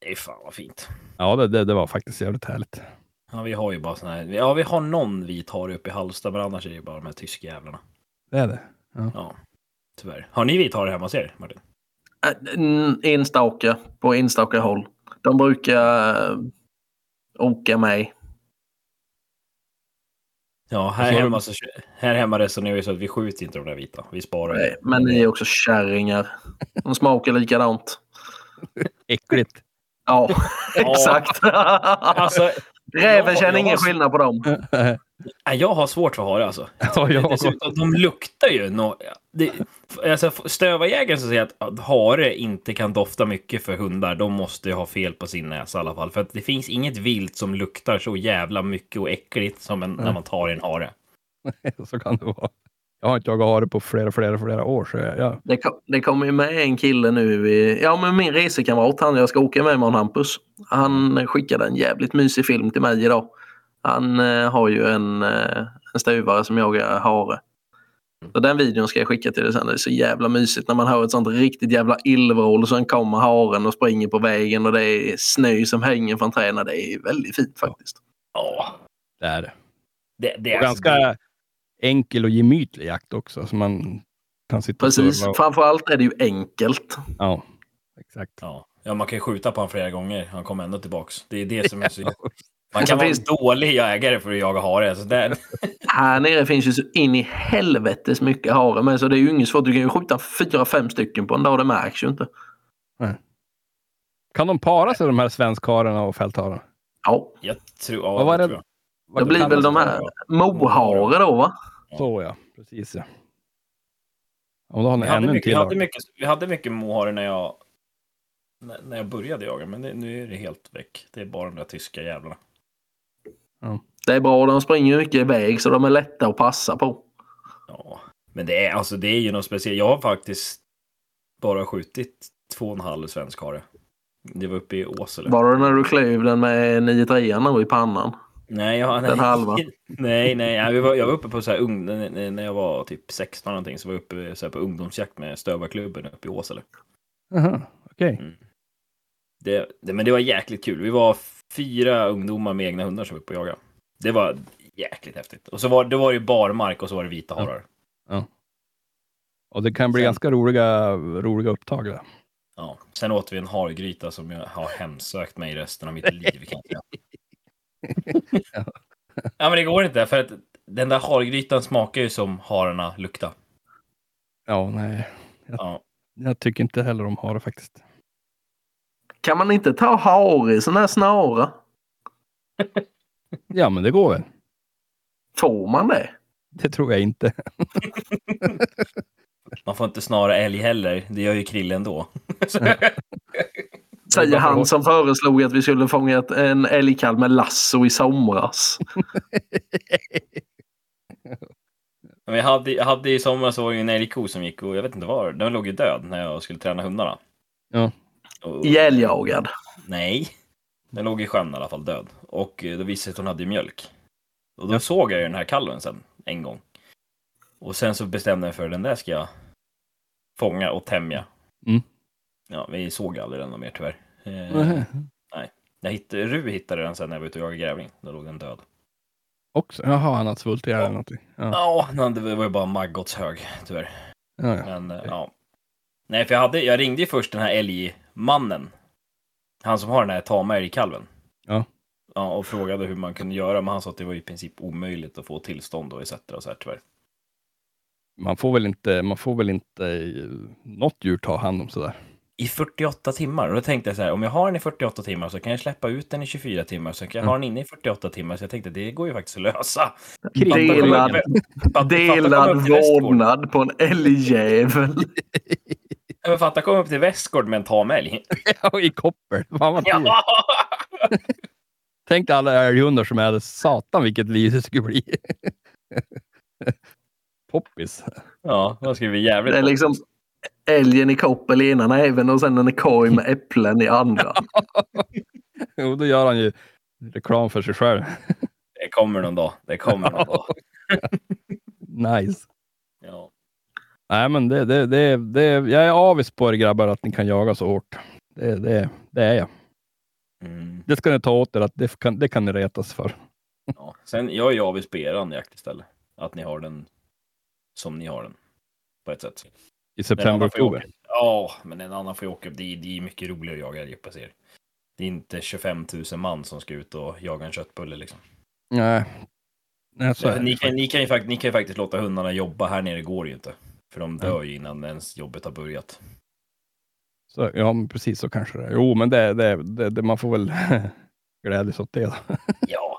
Det är fan vad fint. Ja, det, det, det var faktiskt jävligt härligt. Ja, vi har ju bara såna här, ja vi har någon vit hare uppe i Halmstad, men annars är det ju bara de här tyska jävlarna. Det är det. Ja, tyvärr. Har ni vit hare hemma hos er, Martin? Äh, Enstaka, på enstaka håll. De brukar äh, åka med. Ja, här Så har hemma, så, här hemma resonerar vi så att vi skjuter inte de där vita. Vi sparar Nej, Men ni är också kärringar. De smakar likadant. Äckligt. Ja, exakt. Alltså, Räven känner jag ingen skillnad på dem. Jag har svårt för hare alltså. Ja, jag Dessutom, de luktar ju. No, det, alltså, stövarjägaren som säger att, hare inte kan dofta mycket för hundar, de måste ju ha fel på sin näsa i alla fall. För att det finns inget vilt som luktar så jävla mycket och äckligt som en, när man tar en hare. så kan det vara. Jag har inte jagat hare på flera, flera, flera år. Så jag, jag, Det, kom, det kommer ju med en kille nu. I, ja, men min resekamrat, han jag ska åka med med honom, Hampus. Han skickade en jävligt mysig film till mig idag. Han eh, har ju en, eh, en stuvare som jagar hare. Så den videon ska jag skicka till dig sen. Det är så jävla mysigt när man hör ett sånt riktigt jävla illvrål och sen kommer haren och springer på vägen och det är snö som hänger från träden. Det är väldigt fint faktiskt. Ja, det är det. det, det är Och ganska enkel och gemytlig jakt också. Så man kan sitta Precis. och, Framförallt är det ju enkelt. Ja, exakt. Ja. ja, man kan ju skjuta på honom flera gånger. Han kommer ändå tillbaks. Det är det som är så... Man kan vara en finns- dålig jägare för att jaga hare. Så där, Här nere finns ju så in i helvetes mycket hare med så det är ju inget svårt. Du kan ju skjuta fyra, fem stycken på en dag. Det märks ju inte. Kan de para sig de här svenskhararna och fälthararna? Ja, jag tror... Ja, Vad var det? tror jag. det blir väl de här mohare då va? Så ja, precis ja. Och då har ni Vi hade, mycket, vi, till. hade mycket, vi hade mycket mohare när jag när, när jag började jaga, men det, nu är det helt väck. Det är bara de där tyska jävlarna. Det är bra, de springer mycket iväg så de är lätta att passa på. Ja, men det är alltså det är ju något speciellt. Jag har faktiskt bara skjutit två och en halv svensk hare. Det var uppe i Åsele. Var det när du klev den med 9-3 nu i pannan? Nej, jag, nej, Den halva. nej, nej, jag var, jag var uppe på så här ung, när jag var typ 16 någonting så var jag uppe så här på ungdomsjakt med Stövarklubben uppe i Åsele. Aha, okej. Det, det, men det var jäkligt kul. Vi var fyra ungdomar med egna hundar som var uppe och jagade. Det var jäkligt häftigt. Och så var det var ju barmark och så var det vita Ja. harar. Och det kan bli Sen- ganska roliga, roliga upptag där. Ja. Sen åt vi en hargryta som jag har hemsökt mig resten av mitt liv. Kan jag ja, men det går inte för att den där hargrytan smakar ju som hararna luktar. Ja, nej. Ja. Jag tycker inte heller om hare faktiskt. Kan man inte ta hare i sån här snara? Ja, men det går väl. Får man det? Det tror jag inte. Man får inte snara älg heller. Det gör ju Krille ändå. Säger han som föreslog att vi skulle fånga ett, en älgkalv med lasso i somras. Men jag hade, jag hade i somras så var det ju en älgko som gick och jag vet inte var. Den låg ju död när jag skulle träna hundarna. Ja. Och, Ihjäljagad. nej. Den låg i sjön i alla fall död. Och eh, då visade sig att hon hade mjölk. Och då såg jag ju den här kalven sen en gång. Och sen så bestämde jag för den där ska jag fånga och tämja. Mm. Ja, vi såg aldrig den mer tyvärr. Eh, Nähä. jag hittade, Ru hittade den sen när jag var ute och jagade grävling. Då låg den död. Också? Jaha, han har svultit ihjäl eller någonting. Ja. Ja, det var ju bara maggotshög tyvärr. Ja, ja. Men eh, ja. Nej, för jag, hade, jag ringde ju först den här älgmannen. Han som har den här tama älgkalven. Ja. Ja, och frågade hur man kunde göra, men han sa att det var i princip omöjligt att få tillstånd och etc. Och så här, tyvärr. Man får väl inte, man får väl inte eh, något djur ta hand om sådär. I 48 timmar. Och då tänkte jag så här, om jag har den i 48 timmar så kan jag släppa ut den i 24 timmar. Så kan jag ha den inne i 48 timmar. Så jag tänkte, det går ju faktiskt att lösa. Delad, delad vårdnad på en älgjävel. Men fatta komma upp till Västgård med en tam älg. Ja, i koppel. Fan vad. Ja! Tänk dig alla älghundar som hade satan vilket liv det skulle bli. Poppis. ja, det skulle bli jävligt Det är liksom älgen i koppel i ena näven och sen en korg med äpplen i andra. Jo, då gör han ju reklam för sig själv. Det kommer någon dag. Det kommer någon dag. Nice. Nej, men det, det, det, det, jag är avis på er grabbar att ni kan jaga så hårt. Det, det, det är jag. Mm. Det ska ni ta åt er att det kan, det kan ni retas för. Ja. Sen, jag är avis på eran jakt istället. Att ni har den som ni har den. På ett sätt. I september, oktober. Ja, men en annan får ju åka. Det är, det är mycket roligare att jaga älg på er. Det är inte 25 000 man som ska ut och jaga en köttbulle liksom. Nej. Nej, så är det. ni, kan, ni, kan ju, ni kan ju faktiskt låta hundarna jobba. Här nere går det ju inte. För de dör ju innan ens jobbet har börjat. Så, ja, men precis så kanske det är. Jo, men det, det, det, det man får väl glädjas åt det. Då. Ja.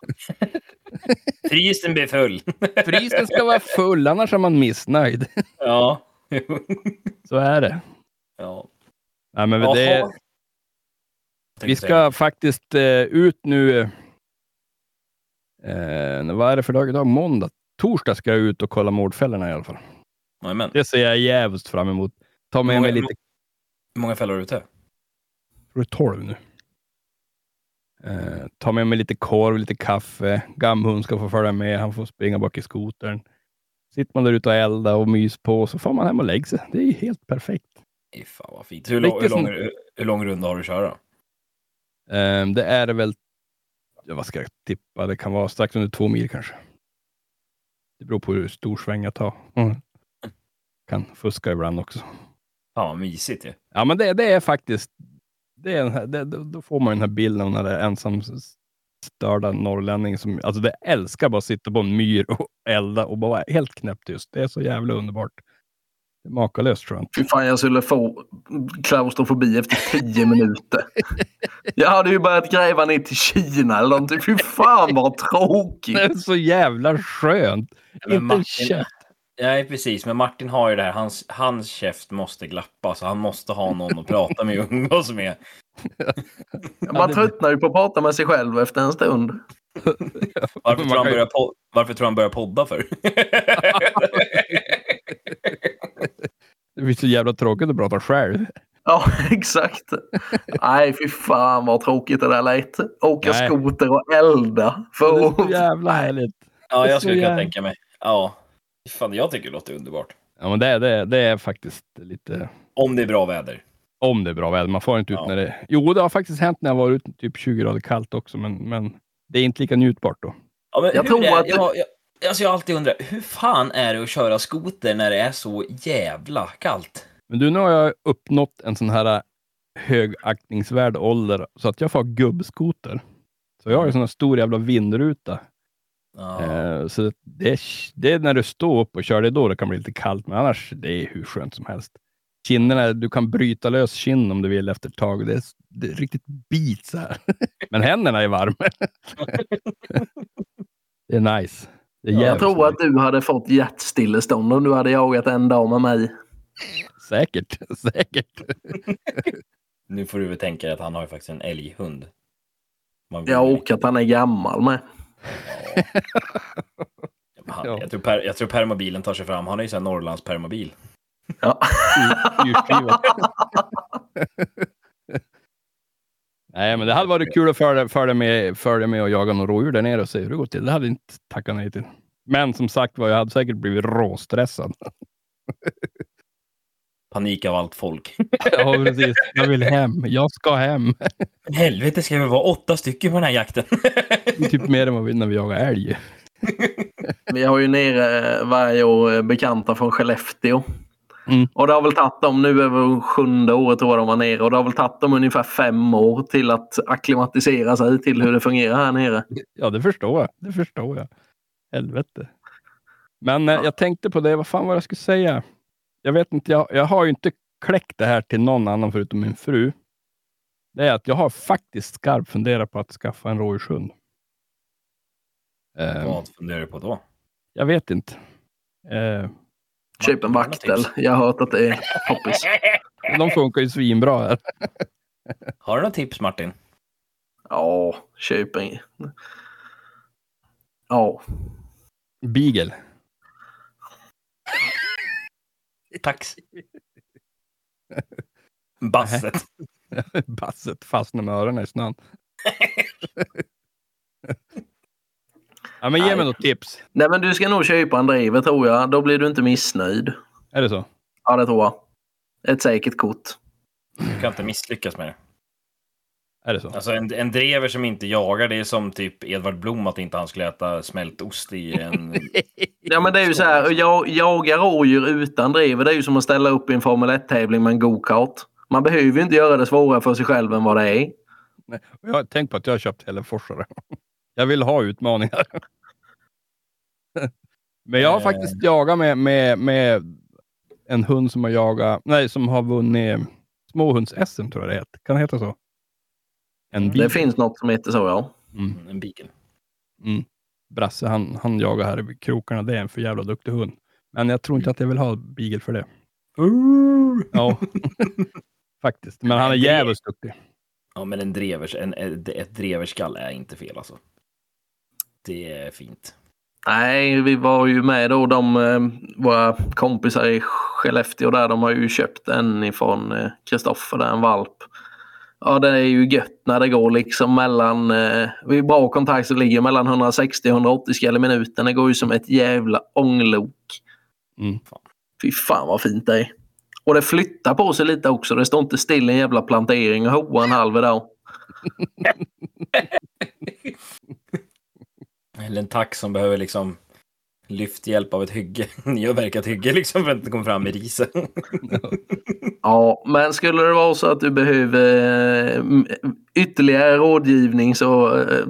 Frysen blir full. Prisen ska vara full, annars är man missnöjd. ja. Så är det. ja. Nej, men Jaha. det vi ska faktiskt eh, ut nu. Eh, vad är det för dag idag? Måndag. Torsdag ska jag ut och kolla mordfällorna i alla fall. Jajamän. Det ser jag jävligt fram emot. Ta med Många- mig lite Hur många fällor är du ute? tror det är 12 nu. Eh, ta med mig lite korv, lite kaffe. Gamhund ska få följa med. Han får springa bak i skotern. Sitter man där ute och eldar och mys på så får man hem och lägga sig. Det är helt perfekt. Fan vad fint. Hur, lång, hur, lång, hur lång runda har du att köra? Eh, det är väl, ja, vad ska jag tippa, det kan vara strax under två mil kanske. Det beror på hur stor sväng jag tar. Mm. Kan fuska ibland också. Fan vad mysigt ju. Ja, men det, det är faktiskt, det är här, det, då får man den här bilden av den där ensam störda norrlänningen som, alltså det älskar bara att sitta på en myr och elda och bara vara helt knäpptyst. Det är så jävla underbart. Det är makalöst tror jag. Fy fan, jag skulle få klaustrofobi efter tio minuter. Jag hade ju börjat gräva ner till Kina eller någonting. Fy fan vad Det tråkigt. är så jävla skönt. Men inte en Martin, käft. Nej, precis. Men Martin har ju det här. Hans, hans käft måste glappa, så han måste ha någon att prata med och umgås med. Man det- tröttnar ju på att prata med sig själv efter en stund. Varför, tror han börjar po- Varför tror han börjar podda för? Det blir så jävla tråkigt att prata själv. Ja, exakt. Nej, fy fan vad tråkigt det där lät. Åka Nej. skoter och elda. Det För är så jävla härligt. ja, Det jag skulle kunna tänka mig. Ja. Fan, jag tycker det låter underbart. Ja, men det, det, det är faktiskt lite... Om det är bra väder. Om det är bra väder. Man får inte ut Ja. när det... Jo, det har faktiskt hänt när jag var ute typ 20 grader kallt också, men, men det är inte lika njutbart då. Ja, men Jag tror att- jag, jag, alltså jag har alltid undrat, hur fan är det att köra skoter när det är så jävla kallt? Men du, nu har jag uppnått en sån här högaktningsvärd ålder så att jag får gubbskoter. Så jag har ju sån här stor jävla vindruta. Ja. Eh, så det det är när du står upp och kör, det då det kan bli lite kallt. Men annars, det är hur skönt som helst. Kinderna, du kan bryta lös kinn om du vill efter ett tag. Det är, det är riktigt bit så här. Men händerna är varma. det är nice. Det är Ja, Jag tror att du hade fått hjärtstillestånd om du hade jagat en dag med mig. Säkert, säkert. Nu får du väl tänka dig att han har ju faktiskt en älghund. Man Ja, och att han är gammal med. Han, Ja. jag, tror per, jag tror permobilen tar sig fram. Han är ju sån här Norrlands permobil. Ja. Nej, men det hade varit kul att följa, följa, med, följa med och jaga någon rådjur där nere och se hur det går till. Det hade jag inte tackat nej till. Men som sagt var, jag hade säkert blivit råstressad. Panik av allt folk. ja, precis. Jag vill hem. Jag ska hem. Helvete, ska vi vara åtta stycken på den här jakten? Typ mer än vad vi när vi jagar älg. Vi har ju nere eh, varje år eh, bekanta från Skellefteå. Mm. Och det har väl tagit dem, nu väl sjunde året tror jag de var nere, och det har väl tagit dem ungefär fem år till att akklimatisera sig till hur det fungerar här nere. Ja, det förstår jag. Det förstår jag. Helvete. Men eh, jag tänkte på det, vad fan var det jag skulle säga? Jag vet inte, jag, jag har ju inte kläckt det här till någon annan förutom min fru. Det är att jag har faktiskt skarpt funderat på att skaffa en rådjurshund. Eh, Vad funderar du på då? jag vet inte. Eh, Köp en vaktel. Jag har hört att det är poppis. de funkar ju svinbra här. Har du några tips Martin? Ja, köp en. Ja, Beagle. Tax. Basset. Basset fastnar med öronen i snön. ja, men ge mig något tips. Nej men du ska nog köpa en driver tror jag. Då blir du inte missnöjd. Är det så? Ja det tror jag. Ett säkert kort. Du kan inte misslyckas med det. Är det så? Alltså en, en drever som inte jagar, det är som typ Edvard Blom att inte han skulle äta smält ost i en... Ja men det är ju så här. Jag, jaga rådjur utan driver det är ju som att ställa upp i en Formel 1-tävling med en go-kart. Man behöver ju inte göra det svårare för sig själv än vad det är. Nej, Jag har tänkt på att jag har köpt Hälleforsare. Jag vill ha utmaningar. Men jag har Eh. faktiskt jagat med, med, med en hund som har jagat, nej, som har vunnit småhunds-SM tror jag det heter. Kan det heta så? En Det finns något som heter så ja. Mm. En beagle. Brasse, han, han jagar här i krokarna. Det är en för jävla duktig hund. Men jag tror inte att jag vill ha beagle för det. Ja, faktiskt. Men han är jävligt duktig. Ja, men en drevers, en, ett dreverskall är inte fel alltså. Det är fint. Nej, vi var ju med då. De, eh, våra kompisar i Skellefteå där, de har ju köpt en ifrån Kristoffer, där en valp. Ja, det är ju gött när det går liksom mellan, eh, vid bra kontakt så ligger mellan 160 och 180 skall i minuten. Det går ju som ett jävla ånglok. Mm. Fy fan vad fint det är. Och det flyttar på sig lite också. Det står inte still en jävla plantering och hoa en halv dag. Eller en tax som behöver liksom lyfthjälp av ett hygge. Nyavverkat hygge liksom för att inte komma fram med risen. Ja, men skulle det vara så att du behöver eh, ytterligare rådgivning så eh,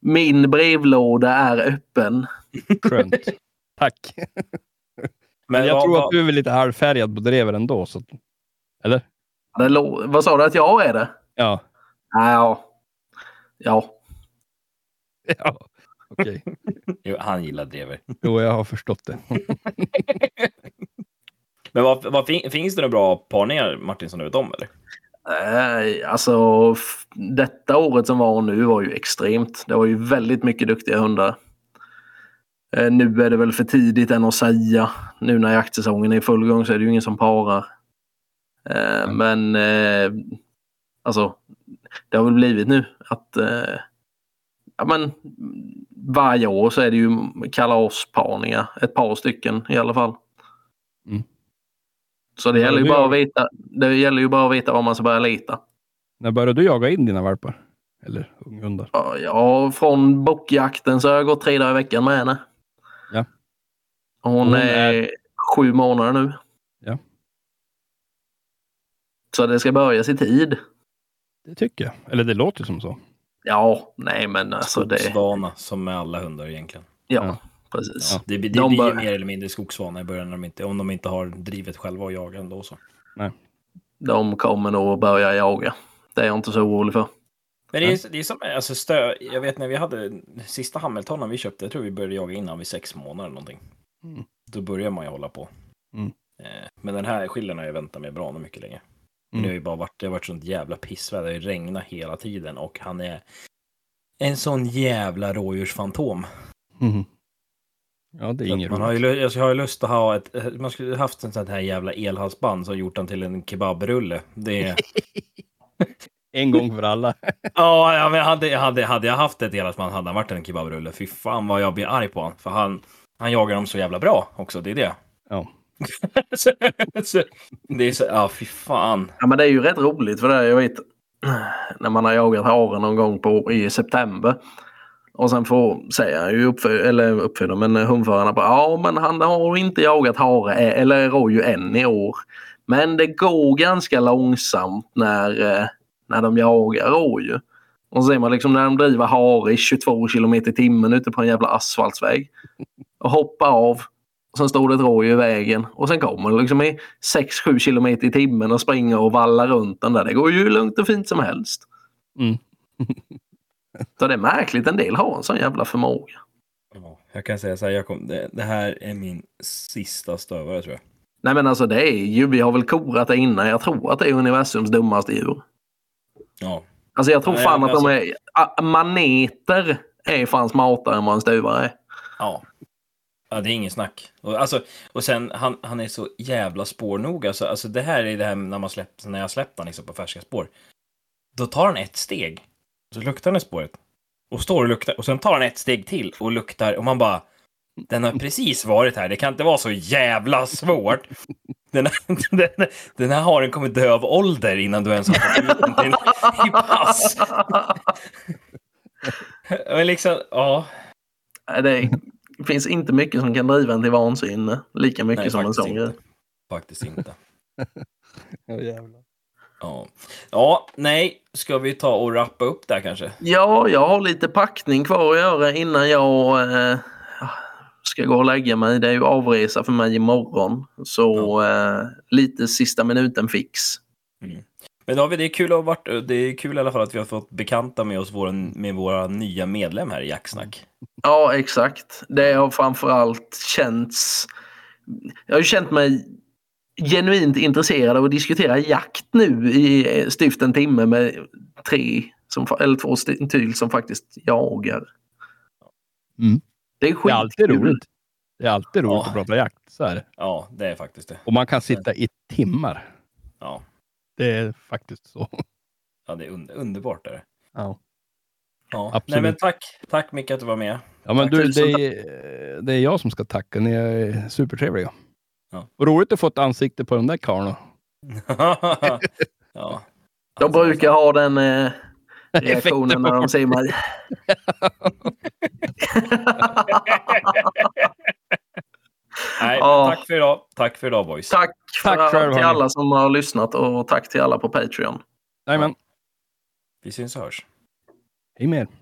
min brevlåda är öppen. Skönt. Tack. Men jag vad- tror att du är väl lite halvfärgad på drever ändå. Så... Eller? Vad sa du att jag är det? Ja. Ja. Ja. ja. Okej. Jo, han gillar drever. Jo, jag har förstått det. Men vad, vad fin, finns det några bra parningar, Martin, som du vet om? Eller? Nej, alltså f- detta året som var nu var ju extremt. Det var ju väldigt mycket duktiga hundar. Eh, nu är det väl för tidigt än att säga. Nu när jaktsäsongen är i full gång så är det ju ingen som parar. Eh, Men eh, alltså, det har väl blivit nu att eh, ja, men, varje år så är det ju kalasparningar. Ett par stycken i alla fall. Mm. Så det gäller, ju bara att veta, det gäller ju bara att veta var man ska börja leta. När började du jaga in dina valpar? Eller unghundar? Ja, från bockjakten så har jag gått tre dagar i veckan med henne. Ja. Hon, Hon är, är- sju månader nu. Ja. Så det ska börjas i tid. Det tycker jag. Eller det låter som så. Ja, nej men alltså det... Skogsvana, som med alla hundar egentligen. Ja, Ja. precis. Ja, det, det De blir bör- ju mer eller mindre skogsvana i början, när de inte, om de inte har drivet själva och jagar ändå. Så. De kommer nog att börja jaga. Det är jag inte så orolig för. Men det är, det är som, alltså stö, jag vet när vi hade sista Hamiltonen vi köpte, jag tror vi började jaga innan vid sex månader eller någonting. Mm. Då börjar man ju hålla på. Mm. Eh, Men den här skillen har jag väntat med bra mycket länge. Mm. Det har ju bara varit, det har varit sånt jävla pissväder, det har ju regnat hela tiden och han är en sån jävla rådjursfantom. Mhm. Ja, det är inget man har ju, alltså, jag har ju lust att ha ett, man skulle haft en sån här jävla elhalsband som gjort den till en kebabrulle. Det är... En gång för alla. Ja, ja, men hade, hade, hade jag haft ett elhalsband hade han varit en kebabrulle. Fy fan vad jag blir arg på honom. För han, han jagar dem så jävla bra också, det är det. Ja. det är så, ja fy fan. Ja, men det är ju rätt roligt för det jag vet när man har jagat hare någon gång på, i september. Och sen får, säger han ju uppfö, eller uppfödare, men hundförarna bara ja men han har inte jagat hare eller rådjur än i år. Men det går ganska långsamt när, eh, när de jagar rådjur. Och så ser man liksom när de driver hare i 22 kilometer i timmen ute på en jävla asfaltsväg. Och hoppar av. Sen står det ett rådjur i vägen och sen kommer det liksom i 6-7 kilometer i timmen och springer och vallar runt den där. Det går ju lugnt och fint som helst. Mm. Så det är märkligt, en del har en sån jävla förmåga. Ja, jag kan säga så här, jag kom, det, det här är min sista stövare tror jag. Nej men alltså det är ju, vi har väl korat det innan, jag tror att det är universums dummaste djur. Ja, Alltså jag tror Nej, fan att de är, maneter är fan smartare än vad en stuvare är. ja. Ja, det är ingen snack. Och, alltså, och sen, han, han är så jävla spårnoga. Alltså, alltså det här är det här när, man släppt, när jag släppt han liksom på färska spår. Då tar han ett steg. Så luktar han i spåret. Och står och luktar. Och sen tar han ett steg till och luktar. Och man bara... Den har precis varit här. Det kan inte vara så jävla svårt. Den, den, den här haren kommer dö av ålder innan du ens har fått ut den till i pass. Men liksom, ja. Nej, Det finns inte mycket som kan driva en till vansinne. Lika mycket Nej, som en sån grej. inte. Faktiskt inte. Ja, jävlar. Ja. ja, nej, ska vi ta och rappa upp där kanske? Ja, jag har lite packning kvar att göra innan jag eh, ska gå och lägga mig. Det är ju avresa för mig imorgon. Så eh, lite sista minuten fix. Men David, det är kul att ha varit, det är kul i alla fall att vi har fått bekanta med oss vår, med våra nya medlem här i Jacksnack. Ja, exakt. Det har framförallt känts... Jag har ju känt mig genuint intresserad av att diskutera jakt nu i eh, styvt en timme med tre, som, eller två st- till som faktiskt jagar. Mm. Det är Det är alltid skitkul. roligt. Det är alltid roligt Ja. att prata jakt. Så är det. Ja, det är faktiskt det. Och man kan sitta i timmar. Ja, Det är faktiskt så. ja det är under, underbart. Är det. Ja. Ja. Absolut. Nej, men tack, tack Micke att du var med. Ja, men Tack, du, det, är, det är jag som ska tacka. Ni är supertrevliga. Ja. Och roligt att få ett ansikte på den där karln. ja. De brukar ha den eh, reaktionen när de ser mig. Nej. Tack för idag. Tack för idag boys. Tack, Tack för, själv, till alla som har lyssnat och tack till alla på Patreon. Jajamän. Vi syns och hörs. Hej med er.